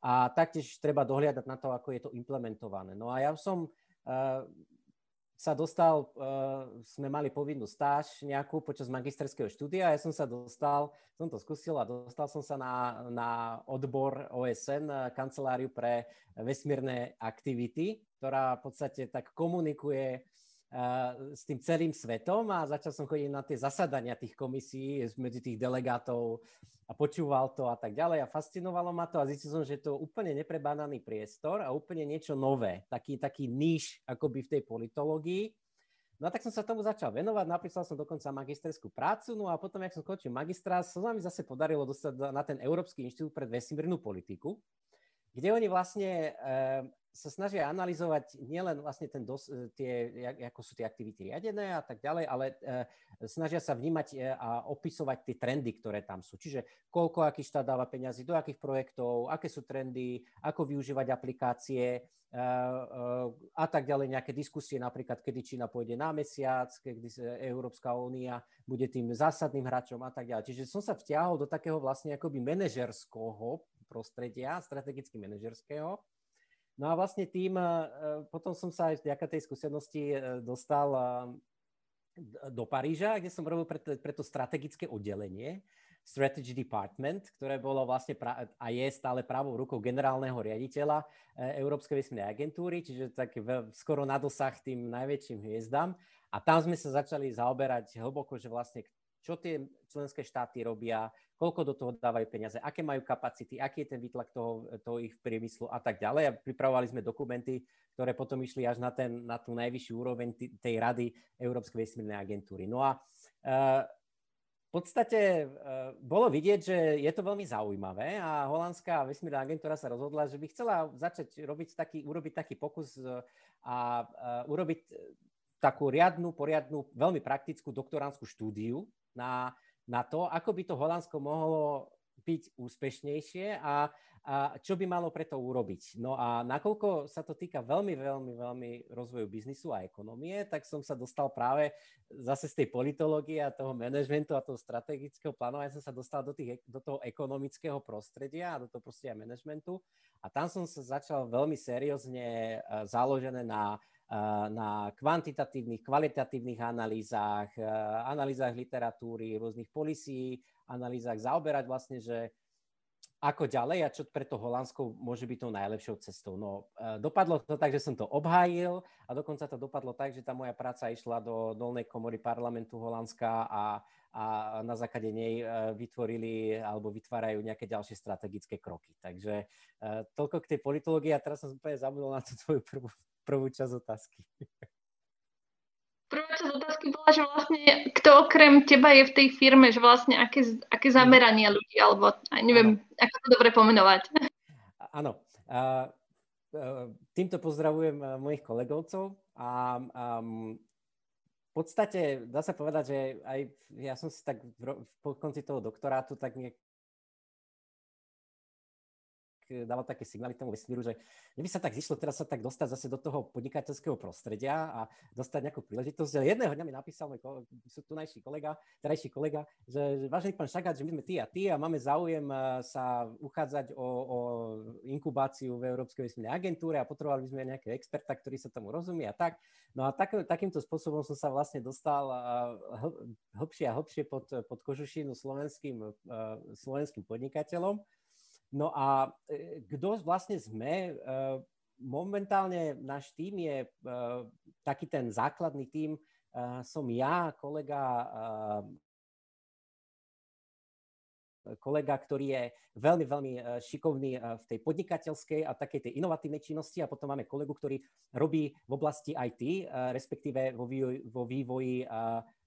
a taktiež treba dohliadať na to, ako je to implementované. No a ja som uh, sa dostal, uh, sme mali povinnú stáž nejakú počas magisterského štúdia, ja som sa dostal, som to skúsil a dostal som sa na, na odbor OSN, eh, kanceláriu pre vesmírne aktivity, ktorá v podstate tak komunikuje s tým celým svetom a začal som chodiť na tie zasadania tých komisí medzi tých delegátov a počúval to a tak ďalej a fascinovalo ma to a zistil som, že je to úplne neprebánaný priestor a úplne niečo nové, taký, taký níž akoby v tej politológii. No a tak som sa tomu začal venovať, napísal som dokonca magisterskú prácu, no a potom, jak som skončil magistrát, sa mi zase podarilo dostať na ten Európsky inštitút pre vesmírnu politiku, kde oni vlastne sa snažia analyzovať nielen vlastne ten dos, e, tie, ako sú tie aktivity riadené a tak ďalej, ale uh, snažia sa vnímať e, a opisovať tie trendy, ktoré tam sú. Čiže koľko aký štát dáva peniazy do akých projektov, aké sú trendy, ako využívať aplikácie a tak ďalej, nejaké diskusie, napríklad kedy Čína pôjde na mesiac, kedy Európska únia bude tým zásadným hráčom a tak ďalej. Čiže som sa vtiahol do takého vlastne akoby manažerského prostredia, strategicky manažerského, No a vlastne tým, e, potom som sa aj vďaka tej skúsenosti e, dostal e, do Paríža, kde som robil pre, pre to strategické oddelenie, Strategy Department, ktoré bolo vlastne pra- a je stále pravou rukou generálneho riaditeľa Európskej vesmírnej agentúry, čiže tak skoro na dosah tým najväčším hviezdam. A tam sme sa začali zaoberať hlboko, že vlastne čo tie členské štáty robia, koľko do toho dávajú peniaze, aké majú kapacity, aký je ten výtlak toho, toho ich priemyslu a tak ďalej. A pripravovali sme dokumenty, ktoré potom išli až na, ten, na tú najvyššiu úroveň tej rady Európskej vesmírnej agentúry. No a uh, v podstate uh, bolo vidieť, že je to veľmi zaujímavé a holandská vesmírna agentúra sa rozhodla, že by chcela začať robiť taký, urobiť taký pokus uh, a uh, urobiť takú riadnu, poriadnu, veľmi praktickú doktoránskú štúdiu na na to, ako by to Holandsko mohlo byť úspešnejšie a, a čo by malo preto urobiť. No a nakoľko sa to týka veľmi, veľmi, veľmi rozvoju biznisu a ekonomie, tak som sa dostal práve zase z tej politológie a toho manažmentu a toho strategického plánovania som sa dostal do, tých, do toho ekonomického prostredia a do toho prostredia manažmentu. A tam som sa začal veľmi seriózne založené na na kvantitatívnych, kvalitatívnych analýzach, analýzach literatúry, rôznych polisí, analýzach zaoberať vlastne, že ako ďalej a čo preto Holandsko môže byť tou najlepšou cestou. No, dopadlo to tak, že som to obhájil a dokonca to dopadlo tak, že tá moja práca išla do dolnej komory parlamentu Holandska a, a na základe nej vytvorili alebo vytvárajú nejaké ďalšie strategické kroky. Takže toľko k tej politológii a teraz som úplne zabudol na tú tvoju prvú prvú časť otázky. Prvá časť otázky bola, že vlastne kto okrem teba je v tej firme, že vlastne aké, aké zameranie ľudí, alebo neviem, ano. ako to dobre pomenovať. Áno. Týmto pozdravujem mojich kolegovcov a um, v podstate dá sa povedať, že aj ja som si tak v, po konci toho doktorátu tak nejak dával také signály tomu vesmíru, že by sa tak zišlo teraz sa tak dostať zase do toho podnikateľského prostredia a dostať nejakú príležitosť. Ale jedného dňa mi napísal môj kolega, tunajší kolega, terajší kolega, že, že vážený pán Šagát, že my sme ty a ty a máme záujem eh, sa uchádzať o, o inkubáciu v Európskej vesmírnej agentúre a potrebovali by sme nejakého experta, ktorý sa tomu rozumie a tak. No a tak, takýmto spôsobom som sa vlastne dostal eh, hlbšie a hlbšie pod, pod kožušinu slovenským, eh, slovenským podnikateľom. No a e, kto vlastne sme? E, momentálne náš tým je e, taký ten základný tým, som ja, kolega kolega, ktorý je veľmi, veľmi e, šikovný e, v tej podnikateľskej a takej tej inovatívnej činnosti a potom máme kolegu, ktorý robí v oblasti IT, e, respektíve vo vývoji, vo vývoji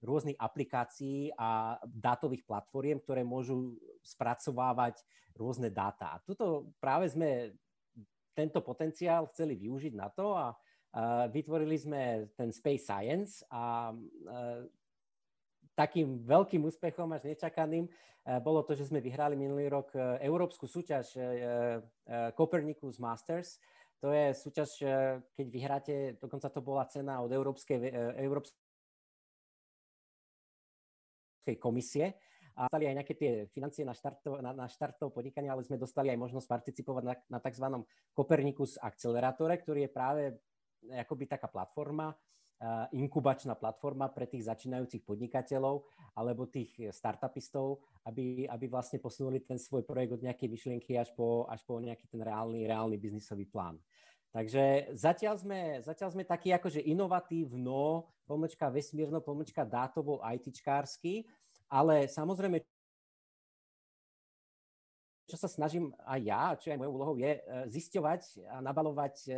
rôznych aplikácií a dátových platformiem, ktoré môžu spracovávať rôzne dáta. A tuto práve sme tento potenciál chceli využiť na to a vytvorili sme ten Space Science a takým veľkým úspechom až nečakaným bolo to, že sme vyhrali minulý rok európsku súťaž Copernicus Masters. To je súťaž, keď vyhráte, dokonca to bola cena od Európskej, Európskej komisie a dostali aj nejaké tie financie na štart, na, na štart toho podnikania, ale sme dostali aj možnosť participovať na, na tzv. Copernicus akcelerátore, ktorý je práve akoby taká platforma, inkubačná platforma pre tých začínajúcich podnikateľov alebo tých startupistov, aby, aby vlastne posunuli ten svoj projekt od nejakej myšlienky až po, až po nejaký ten reálny, reálny biznisový plán. Takže zatiaľ sme, zatiaľ sme takí akože inovatívno, pomlčka vesmírno, pomlčka dátovo, ITčkársky, ale samozrejme, čo sa snažím aj ja, čo aj mojou úlohou, je e, zisťovať a nabalovať e,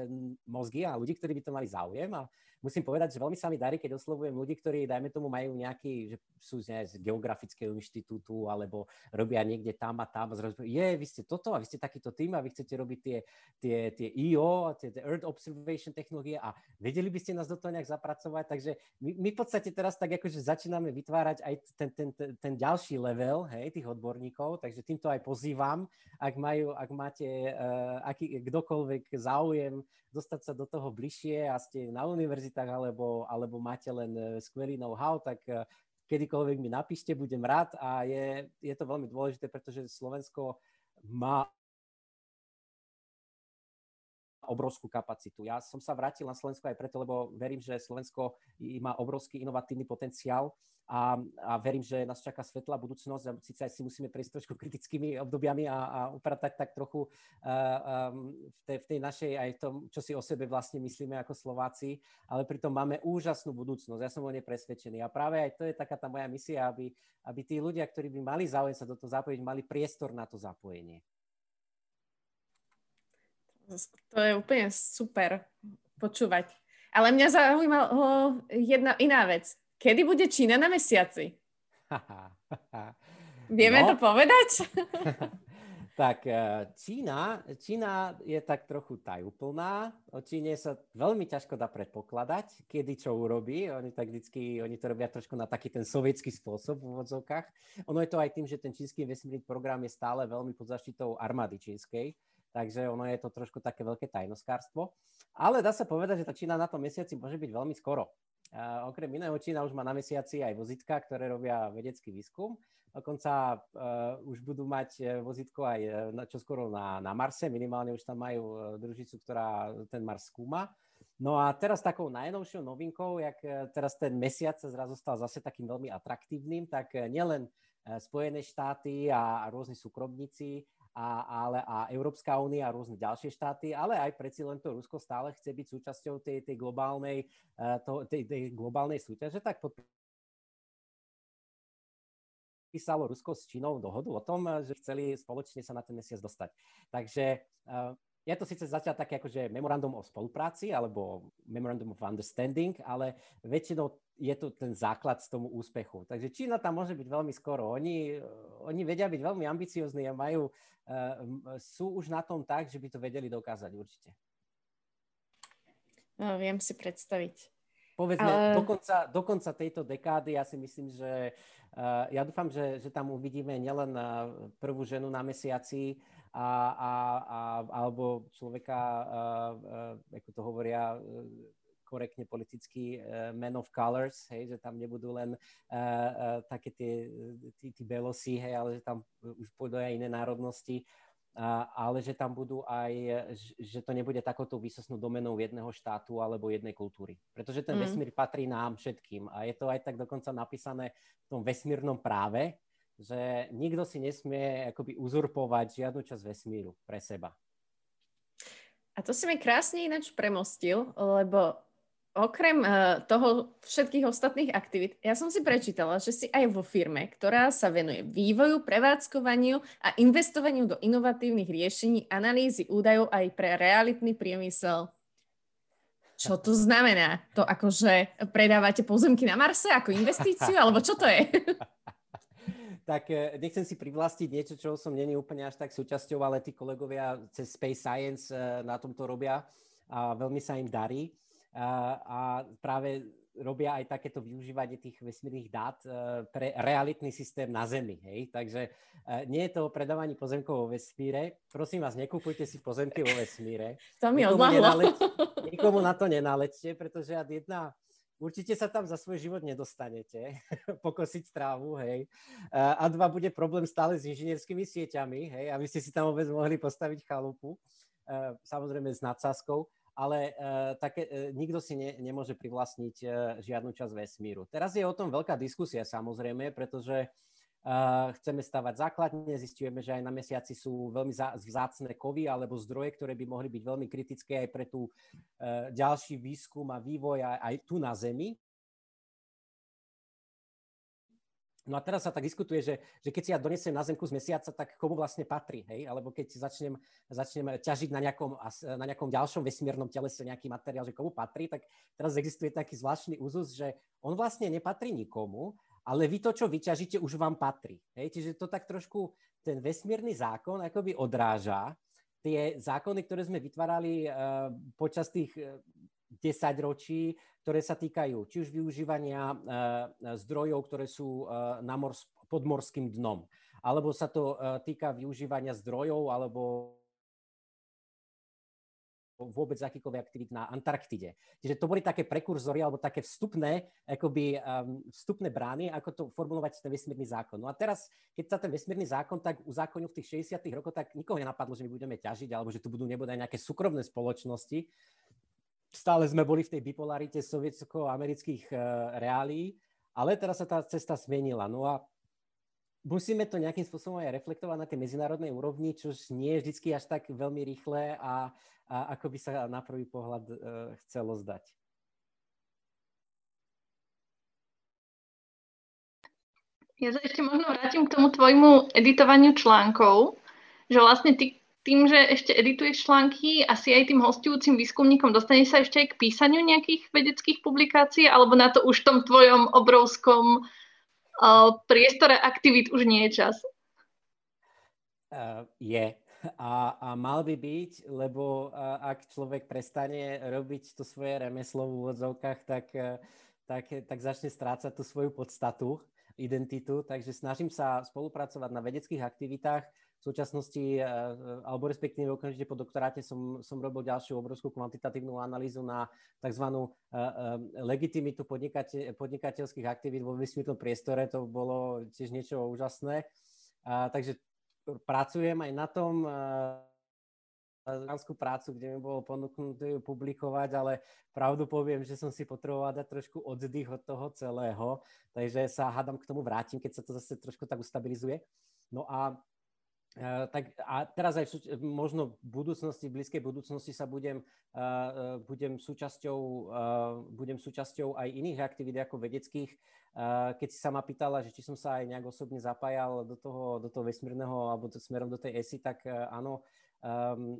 mozgy a ľudí, ktorí by to mali záujem a musím povedať, že veľmi sa mi darí, keď oslovujem ľudí, ktorí, dajme tomu, majú nejaký, že sú z, z geografického inštitútu alebo robia niekde tam a tam a zrazu, je, vy ste toto a vy ste takýto tým a vy chcete robiť tie, tie, tie EO, tie, tie Earth Observation technológie a vedeli by ste nás do toho nejak zapracovať, takže my, my v podstate teraz tak akože začíname vytvárať aj ten, ten, ten, ten ďalší level, hej, tých odborníkov, takže týmto aj pozývam, ak majú, ak máte uh, aký, kdokoľvek záujem dostať sa do toho bližšie a ste na univerzitách alebo, alebo máte len e, skvelý know-how, tak e, kedykoľvek mi napíšte, budem rád. A je, je to veľmi dôležité, pretože Slovensko má obrovskú kapacitu. Ja som sa vrátil na Slovensko aj preto, lebo verím, že Slovensko má obrovský inovatívny potenciál a, a verím, že nás čaká svetlá budúcnosť a síce aj si musíme prejsť trošku kritickými obdobiami a, a upratať tak trochu uh, um, v, tej, v tej našej aj tom, čo si o sebe vlastne myslíme ako Slováci, ale pritom máme úžasnú budúcnosť. Ja som o nej presvedčený a práve aj to je taká tá moja misia, aby, aby tí ľudia, ktorí by mali záujem sa do toho zapojiť, mali priestor na to zapojenie. To je úplne super počúvať. Ale mňa zaujímala jedna iná vec. Kedy bude Čína na mesiaci? Vieme no. to povedať? tak e, Čína, Čína je tak trochu tajúplná. O Číne sa veľmi ťažko dá predpokladať, kedy čo urobí. Oni tak vždycky, oni to robia trošku na taký ten sovietský spôsob v úvodzovkách. Ono je to aj tým, že ten čínsky vesmírny program je stále veľmi pod zaštitou armády čínskej takže ono je to trošku také veľké tajnoskárstvo. Ale dá sa povedať, že tá Čína na tom mesiaci môže byť veľmi skoro. Uh, okrem iného Čína už má na mesiaci aj vozitka, ktoré robia vedecký výskum. Dokonca uh, už budú mať e, vozitko aj na, čoskoro na, na Marse, minimálne už tam majú družicu, ktorá ten Mars skúma. No a teraz takou najnovšou novinkou, jak teraz ten mesiac sa zrazu stal zase takým veľmi atraktívnym, tak nielen Spojené štáty a, a rôzni súkromníci, a, ale, a Európska únia a rôzne ďalšie štáty, ale aj predsi len to Rusko stále chce byť súčasťou tej, tej, globálnej, eh, to, tej, tej globálnej súťaže, tak pod písalo Rusko s Čínou dohodu o tom, že chceli spoločne sa na ten mesiac dostať. Takže uh, je to síce zatiaľ také akože memorandum o spolupráci alebo memorandum of understanding, ale väčšinou je to ten základ z tomu úspechu. Takže Čína tam môže byť veľmi skoro. Oni, oni vedia byť veľmi ambiciozní a majú, uh, sú už na tom tak, že by to vedeli dokázať určite. No, viem si predstaviť. Povedzme, ale... do, konca, do konca tejto dekády ja si myslím, že uh, ja dúfam, že, že tam uvidíme nielen prvú ženu na mesiaci, a, a, a, alebo človeka, ako to hovoria korektne politicky, uh, men of colors, hej, že tam nebudú len uh, uh, také tie, tí, tí belosy, hej, ale že tam už pôjdu aj iné národnosti, uh, ale že tam budú aj, že to nebude takouto výsostnou domenou jedného štátu alebo jednej kultúry. Pretože ten mm. vesmír patrí nám všetkým a je to aj tak dokonca napísané v tom vesmírnom práve, že nikto si nesmie akoby uzurpovať žiadnu časť vesmíru pre seba. A to si mi krásne ináč premostil, lebo okrem uh, toho všetkých ostatných aktivít, ja som si prečítala, že si aj vo firme, ktorá sa venuje vývoju, prevádzkovaniu a investovaniu do inovatívnych riešení, analýzy údajov aj pre realitný priemysel. Čo to znamená? To akože predávate pozemky na Marse ako investíciu, alebo čo to je? tak e, nechcem si privlastiť niečo, čo som není úplne až tak súčasťou, ale tí kolegovia cez Space Science e, na tomto robia a veľmi sa im darí. A, práve robia aj takéto využívanie tých vesmírnych dát uh, pre realitný systém na Zemi. Hej? Takže uh, nie je to o predávaní pozemkov vo vesmíre. Prosím vás, nekúpujte si pozemky vo vesmíre. To mi odlahlo. Nikomu na to nenalečte, pretože ad jedna určite sa tam za svoj život nedostanete, pokosiť trávu, hej. A dva, bude problém stále s inžinierskými sieťami, hej, aby ste si tam vôbec mohli postaviť chalupu, samozrejme s nadsázkou ale uh, také, uh, nikto si ne, nemôže privlastniť uh, žiadnu časť vesmíru. Teraz je o tom veľká diskusia samozrejme, pretože uh, chceme stavať základne, zistujeme, že aj na mesiaci sú veľmi zá, vzácne kovy alebo zdroje, ktoré by mohli byť veľmi kritické aj pre tú uh, ďalší výskum a vývoj aj, aj tu na Zemi. No a teraz sa tak diskutuje, že, že keď si ja donesem na Zemku z mesiaca, tak komu vlastne patrí, hej? Alebo keď začnem, začnem ťažiť na nejakom, na nejakom ďalšom vesmírnom telese nejaký materiál, že komu patrí, tak teraz existuje taký zvláštny úzus, že on vlastne nepatrí nikomu, ale vy to, čo vyťažíte, už vám patrí. Hej? Čiže to tak trošku ten vesmírny zákon akoby odráža tie zákony, ktoré sme vytvárali uh, počas tých uh, 10 ročí, ktoré sa týkajú či už využívania uh, zdrojov, ktoré sú uh, na mor, pod morským dnom, alebo sa to týka využívania zdrojov, alebo vôbec akýkoľvek aktivít na Antarktide. Čiže to boli také prekurzory alebo také vstupné, akoby, um, vstupné brány, ako to formulovať ten vesmírny zákon. No a teraz, keď sa ten vesmírny zákon tak uzákonil v tých 60. rokoch, tak nikoho nenapadlo, že my budeme ťažiť, alebo že tu budú nebodaj nejaké súkromné spoločnosti, stále sme boli v tej bipolarite sovietsko-amerických uh, reálií, ale teraz sa tá cesta zmenila. No a musíme to nejakým spôsobom aj reflektovať na tej medzinárodnej úrovni, čo nie je vždy až tak veľmi rýchle a, a ako by sa na prvý pohľad uh, chcelo zdať. Ja sa ešte možno vrátim k tomu tvojmu editovaniu článkov, že vlastne ty tým, že ešte edituješ články, asi aj tým hostujúcim výskumníkom dostane sa ešte aj k písaniu nejakých vedeckých publikácií, alebo na to už v tom tvojom obrovskom uh, priestore aktivít už nie je čas? Uh, je. A, a mal by byť, lebo uh, ak človek prestane robiť to svoje remeslo v úvodzovkách, tak, uh, tak, tak začne strácať tú svoju podstatu, identitu. Takže snažím sa spolupracovať na vedeckých aktivitách, v súčasnosti, eh, alebo respektíve okamžite po doktoráte som, som robil ďalšiu obrovskú kvantitatívnu analýzu na tzv. Eh, legitimitu podnikateľ, podnikateľských aktivít vo vesmírnom priestore. To bolo tiež niečo úžasné. Takže pracujem aj na tom, Zánsku prácu, kde mi bolo ponúknuté ju publikovať, ale pravdu poviem, že som si potreboval dať trošku oddych od toho celého, takže sa hádam k tomu vrátim, keď sa to zase trošku tak ustabilizuje. No a Uh, tak a teraz aj v, možno v budúcnosti, v blízkej budúcnosti sa budem, uh, budem, súčasťou, uh, budem súčasťou aj iných aktivít ako vedeckých. Keď si sa ma pýtala, že či som sa aj nejak osobne zapájal do toho, do toho vesmírneho alebo to smerom do tej ESI, tak áno. Um,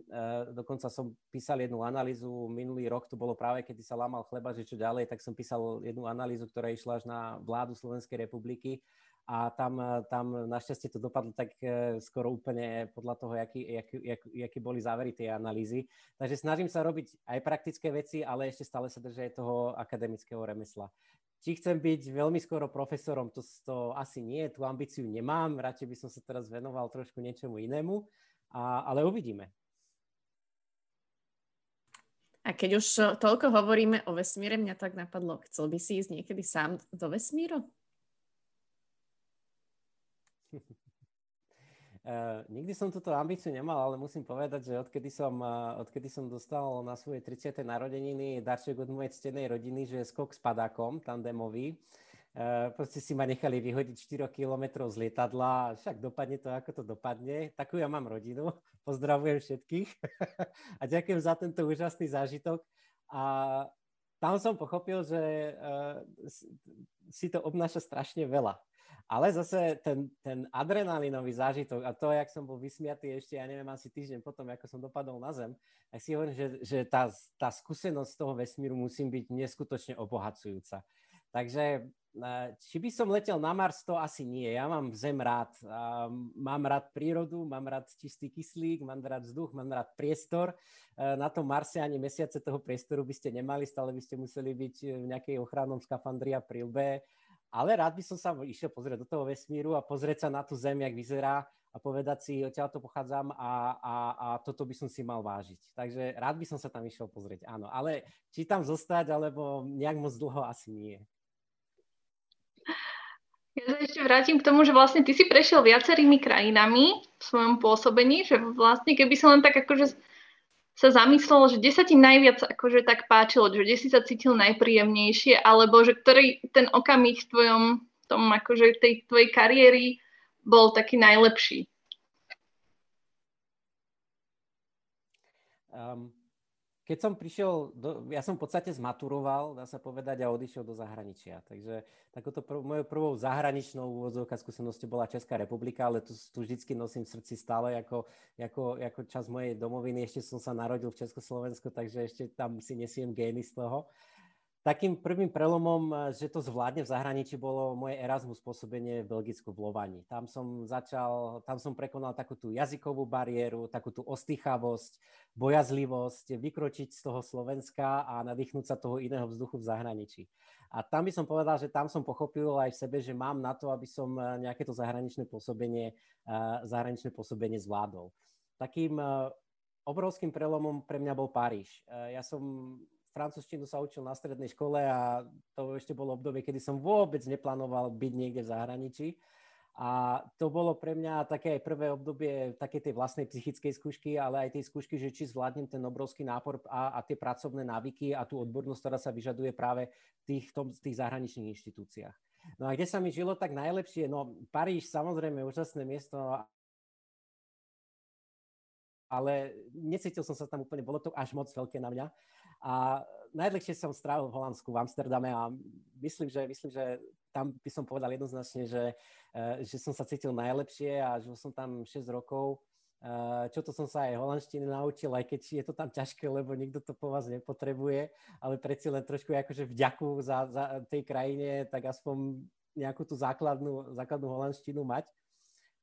dokonca som písal jednu analýzu minulý rok, to bolo práve, kedy sa lámal chleba, že čo ďalej, tak som písal jednu analýzu, ktorá išla až na vládu Slovenskej republiky a tam, eh, tam našťastie to dopadlo tak eh, skoro úplne podľa toho, jaký, boli závery tej analýzy. Takže snažím sa robiť aj praktické veci, ale ešte stále sa držať toho akademického remesla. Či chcem byť veľmi skoro profesorom, to, to asi nie, tú ambíciu nemám, radšej by som sa teraz venoval trošku niečomu inému, a, ale uvidíme. A keď už toľko hovoríme o vesmíre, mňa tak napadlo, chcel by si ísť niekedy sám do vesmíru? Uh, nikdy som túto ambíciu nemal, ale musím povedať, že odkedy som, uh, odkedy som dostal na svoje 30. narodeniny darček od mojej ctenej rodiny, že je skok s padákom, tandemový, uh, proste si ma nechali vyhodiť 4 km z lietadla, však dopadne to, ako to dopadne. Takú ja mám rodinu, pozdravujem všetkých a ďakujem za tento úžasný zážitok. A tam som pochopil, že uh, si to obnáša strašne veľa ale zase ten, ten adrenalinový zážitok a to, jak som bol vysmiatý ešte, ja neviem, asi týždeň potom, ako som dopadol na Zem, tak si hovorím, že, že tá, tá skúsenosť toho vesmíru musí byť neskutočne obohacujúca. Takže či by som letel na Mars, to asi nie. Ja mám Zem rád. Mám rád prírodu, mám rád čistý kyslík, mám rád vzduch, mám rád priestor. Na tom Marse ani mesiace toho priestoru by ste nemali, stále by ste museli byť v nejakej ochrannom skafandri a prilbe. Ale rád by som sa išiel pozrieť do toho vesmíru a pozrieť sa na tú Zem, jak vyzerá a povedať si, odtiaľ to pochádzam a, a, a toto by som si mal vážiť. Takže rád by som sa tam išiel pozrieť, áno. Ale či tam zostať, alebo nejak moc dlho asi nie. Ja sa ešte vrátim k tomu, že vlastne ty si prešiel viacerými krajinami v svojom pôsobení, že vlastne keby som len tak akože sa zamyslel, že kde sa ti najviac akože tak páčilo, že kde si sa cítil najpríjemnejšie, alebo že ktorý ten okamih v tvojom tom akože tej tvojej kariéry bol taký najlepší? Um, keď som prišiel, do, ja som v podstate zmaturoval, dá sa povedať, a odišiel do zahraničia. Takže takouto prv, mojou prvou zahraničnou úvodzovka skúsenosti bola Česká republika, ale tu, tu vždycky nosím v srdci stále ako, ako, ako čas mojej domoviny. Ešte som sa narodil v Československu, takže ešte tam si nesiem gény z toho. Takým prvým prelomom, eh, že to zvládne v zahraničí, bolo moje Erasmus pôsobenie v Belgicku v Lovani. Tam som začal, tam som prekonal takú tú jazykovú bariéru, takú tú ostýchavosť, bojazlivosť, vykročiť z toho Slovenska a nadýchnúť sa toho iného vzduchu v zahraničí. A tam by som povedal, že tam som pochopil aj v sebe, že mám na to, aby som eh, nejaké to zahraničné pôsobenie, eh, zahraničné pôsobenie zvládol. Takým obrovským prelomom pre mňa bol Paríž. Ja som francúzštinu sa učil na strednej škole a to ešte bolo obdobie, kedy som vôbec neplánoval byť niekde v zahraničí. A to bolo pre mňa také aj prvé obdobie také tej vlastnej psychickej skúšky, ale aj tej skúšky, že či zvládnem ten obrovský nápor a, a tie pracovné návyky a tú odbornosť, ktorá sa vyžaduje práve v tých, tom, tých zahraničných inštitúciách. No a kde sa mi žilo tak najlepšie? No Paríž, samozrejme, úžasné miesto, ale necítil som sa tam úplne, bolo to až moc veľké na mňa. A najdlhšie som strávil v Holandsku, v Amsterdame a myslím, že, myslím, že tam by som povedal jednoznačne, že, eh, že som sa cítil najlepšie a žil som tam 6 rokov. Eh, čo to som sa aj holandštiny naučil, aj keď je to tam ťažké, lebo nikto to po vás nepotrebuje, ale predsa len trošku akože vďaku za, za tej krajine, tak aspoň nejakú tú základnú, základnú holandštinu mať.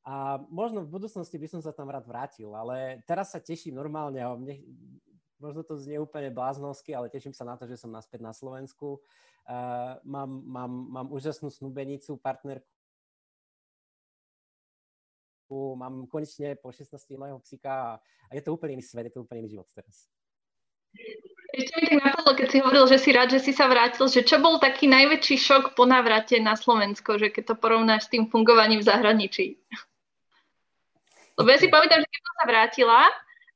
A možno v budúcnosti by som sa tam rád vrátil, ale teraz sa teším normálne a možno to znie úplne bláznovsky, ale teším sa na to, že som naspäť na Slovensku. Uh, mám, mám, mám úžasnú snúbenicu, partnerku, mám konečne po 16 mojho psika a je to úplne iný svet, je to úplne iný život teraz. Ešte mi tak napadlo, keď si hovoril, že si rád, že si sa vrátil, že čo bol taký najväčší šok po návrate na Slovensko, že keď to porovnáš s tým fungovaním v zahraničí? Lebo ja si pamätám, že keď som sa vrátila,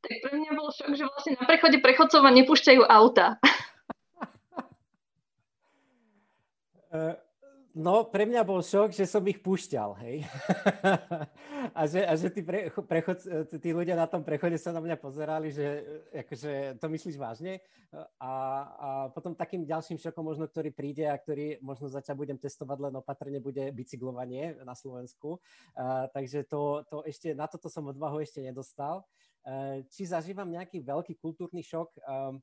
tak pre mňa bol šok, že vlastne na prechode prechodcov nepúšťajú auta. Uh, no, pre mňa bol šok, že som ich púšťal, hej. a že, a že tí, pre, prechod, tí ľudia na tom prechode sa na mňa pozerali, že akože, to myslíš vážne? A, a potom takým ďalším šokom možno, ktorý príde a ktorý možno zatiaľ budem testovať len opatrne, bude bicyklovanie na Slovensku. Uh, takže to, to ešte, na toto som odvahu ešte nedostal. Eh, či zažívam nejaký veľký kultúrny šok? Ehm,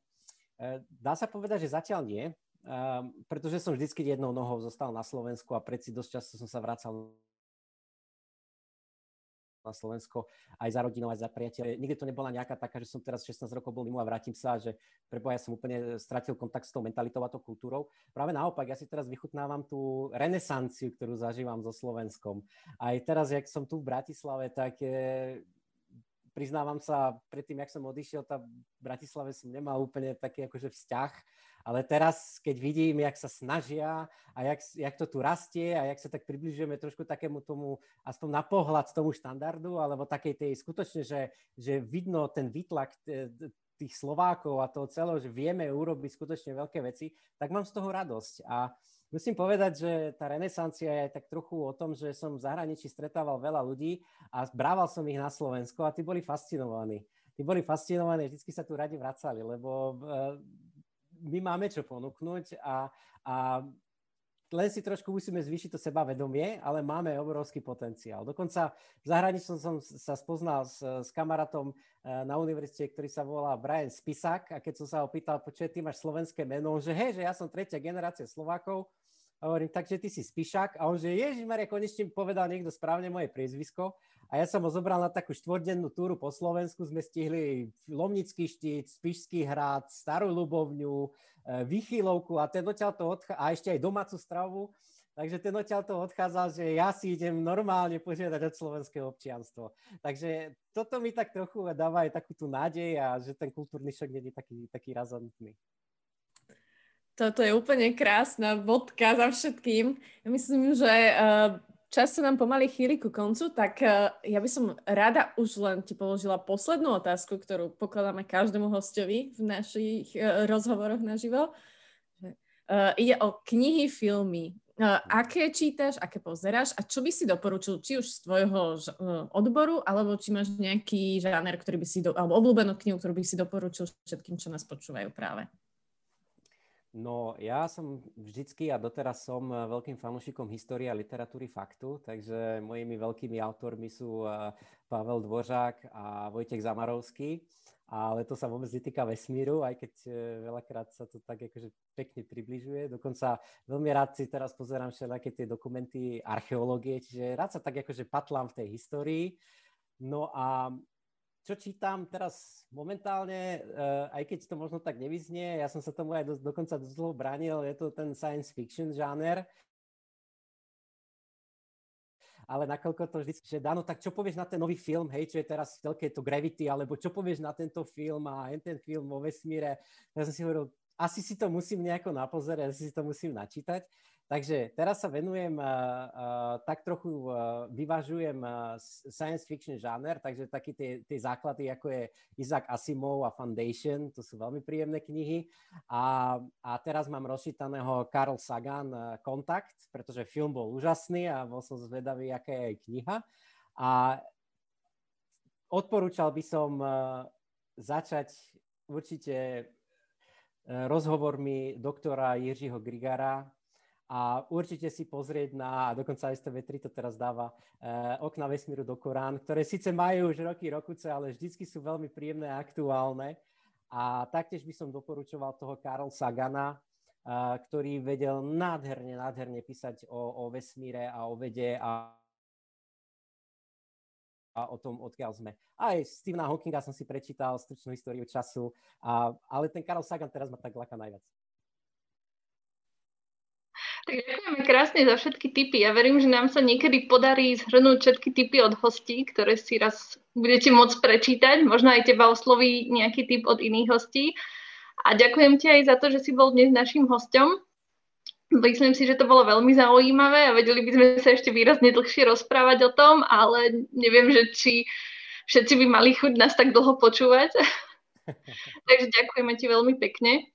eh, dá sa povedať, že zatiaľ nie, ehm, pretože som vždycky jednou nohou zostal na Slovensku a predsi dosť často som sa vracal na Slovensko aj za rodinou, aj za priateľe. Nikdy to nebola nejaká taká, že som teraz 16 rokov bol mimo a vrátim sa, že preboja som úplne stratil kontakt s tou mentalitou a tou kultúrou. Práve naopak, ja si teraz vychutnávam tú renesanciu, ktorú zažívam so Slovenskom. Aj teraz, jak som tu v Bratislave, tak priznávam sa, predtým, jak som odišiel, tá v Bratislave som nemal úplne taký akože vzťah, ale teraz, keď vidím, jak sa snažia a jak, jak to tu rastie a jak sa tak približujeme trošku takému tomu, aspoň na pohľad tomu štandardu, alebo takej tej skutočne, že, že vidno ten výtlak tých Slovákov a toho celého, že vieme urobiť skutočne veľké veci, tak mám z toho radosť. A musím povedať, že tá renesancia je tak trochu o tom, že som v zahraničí stretával veľa ľudí a brával som ich na Slovensko a tí boli fascinovaní. Tí boli fascinovaní, vždy sa tu radi vracali, lebo eh, my máme čo ponúknuť a, a len si trošku musíme zvýšiť to sebavedomie, ale máme obrovský potenciál. Dokonca v zahraničí som sa spoznal s, s kamarátom eh, na univerzite, ktorý sa volá Brian Spisak a keď som sa ho pýtal, počuj, ty máš slovenské meno, že hej, že ja som tretia generácia Slovákov, Hovorím, takže ty si Spišák. A on že, Ježiš Maria, konečne povedal niekto správne moje priezvisko. A ja som ho zobral na takú štvordennú túru po Slovensku. Sme stihli Lomnický štít, Spišský hrad, Starú Ľubovňu, e, Vychylovku a ten odtiaľ to odchá- a ešte aj domácu stravu. Takže ten odtiaľ to odchádzal, že ja si idem normálne požiadať od slovenského občianstvo. Takže toto mi tak trochu dáva aj takú tú nádej a že ten kultúrny šok nie je taký, taký razantný. Toto je úplne krásna bodka za všetkým. Myslím, že uh, čas sa nám pomaly chýli ku koncu, tak uh, ja by som rada už len ti položila poslednú otázku, ktorú pokladáme každému hostovi v našich uh, rozhovoroch naživo. Ide o knihy, filmy. Aké čítaš, aké pozeráš a čo by si doporučil, či už z tvojho odboru, alebo či máš nejaký žáner, ktorý by si, do, alebo obľúbenú knihu, ktorú by si doporučil všetkým, čo nás počúvajú práve? No, ja som vždycky a doteraz som eh, veľkým fanúšikom histórie a literatúry faktu, takže mojimi veľkými autormi sú eh, Pavel Dvořák a Vojtech Zamarovský, ale to sa vôbec netýka vesmíru, aj keď eh, veľakrát sa to tak akože pekne približuje. Dokonca veľmi rád si teraz pozerám všelijaké tie dokumenty archeológie, čiže rád sa tak akože patlám v tej histórii. No a čo čítam teraz momentálne, uh, aj keď to možno tak nevyznie, ja som sa tomu aj do, dokonca dosť dlho bránil, je to ten science fiction žáner, ale nakoľko to vždy, že Dano, tak čo povieš na ten nový film, hej, čo je teraz v telke, to Gravity, alebo čo povieš na tento film a ten film o vesmíre. Ja som si hovoril, asi si to musím nejako napozerať, asi si to musím načítať. Takže teraz sa venujem, uh, uh, tak trochu uh, vyvažujem uh, science fiction žáner, takže také tie, tie základy, ako je Isaac Asimov a Foundation, to sú veľmi príjemné knihy. A, a teraz mám rozčítaného Carl Sagan uh, Kontakt, pretože film bol úžasný a bol som zvedavý, aká je aj kniha. A odporúčal by som uh, začať určite rozhovormi doktora Jiřího Grigara, a určite si pozrieť na, dokonca STV3 to teraz dáva, eh, okna vesmíru do Korán, ktoré síce majú už roky, rokuce, ale vždycky sú veľmi príjemné a aktuálne. A taktiež by som doporučoval toho Karol Sagana, eh, ktorý vedel nádherne, nádherne písať o, o vesmíre a o vede a a o tom, odkiaľ sme. Aj Stephena Hawkinga som si prečítal stručnú históriu času, a, ale ten Karol Sagan teraz ma tak láka najviac. Tak ďakujeme krásne za všetky tipy. Ja verím, že nám sa niekedy podarí zhrnúť všetky tipy od hostí, ktoré si raz budete môcť prečítať. Možno aj teba osloví nejaký tip od iných hostí. A ďakujem ti aj za to, že si bol dnes našim hostom. Myslím si, že to bolo veľmi zaujímavé a vedeli by sme sa ešte výrazne dlhšie rozprávať o tom, ale neviem, že či všetci by mali chuť nás tak dlho počúvať. Takže ďakujeme ti veľmi pekne.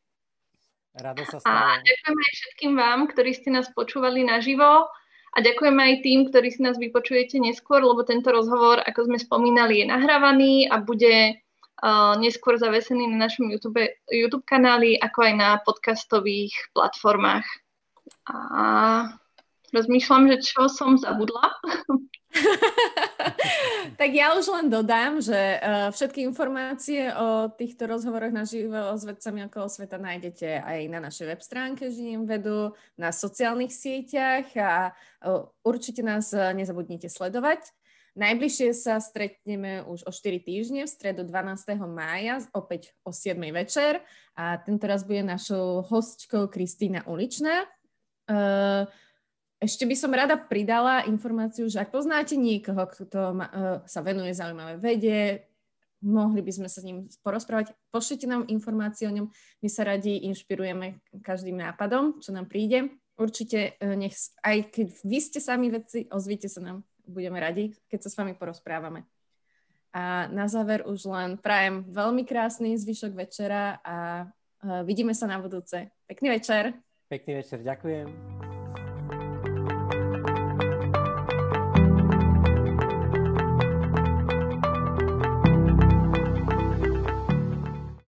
Rado sa stalo. A ďakujeme aj všetkým vám, ktorí ste nás počúvali naživo a ďakujeme aj tým, ktorí si nás vypočujete neskôr, lebo tento rozhovor, ako sme spomínali, je nahrávaný a bude uh, neskôr zavesený na našom YouTube, YouTube kanáli, ako aj na podcastových platformách. A rozmýšľam, že čo som zabudla. tak ja už len dodám, že uh, všetky informácie o týchto rozhovoroch na živo s vedcami okolo sveta nájdete aj na našej web stránke Žijem vedu, na sociálnych sieťach a uh, určite nás uh, nezabudnite sledovať. Najbližšie sa stretneme už o 4 týždne v stredu 12. mája, opäť o 7. večer a tento raz bude našou hostkou Kristýna Uličná. Uh, ešte by som rada pridala informáciu, že ak poznáte niekoho, kto ma, uh, sa venuje zaujímavé vede, mohli by sme sa s ním porozprávať, pošlite nám informácie o ňom. My sa radi inšpirujeme každým nápadom, čo nám príde. Určite, uh, nech, aj keď vy ste sami vedci, ozvite sa nám. Budeme radi, keď sa s vami porozprávame. A na záver už len prajem veľmi krásny zvyšok večera a uh, vidíme sa na budúce. Pekný večer. Pekný večer, ďakujem.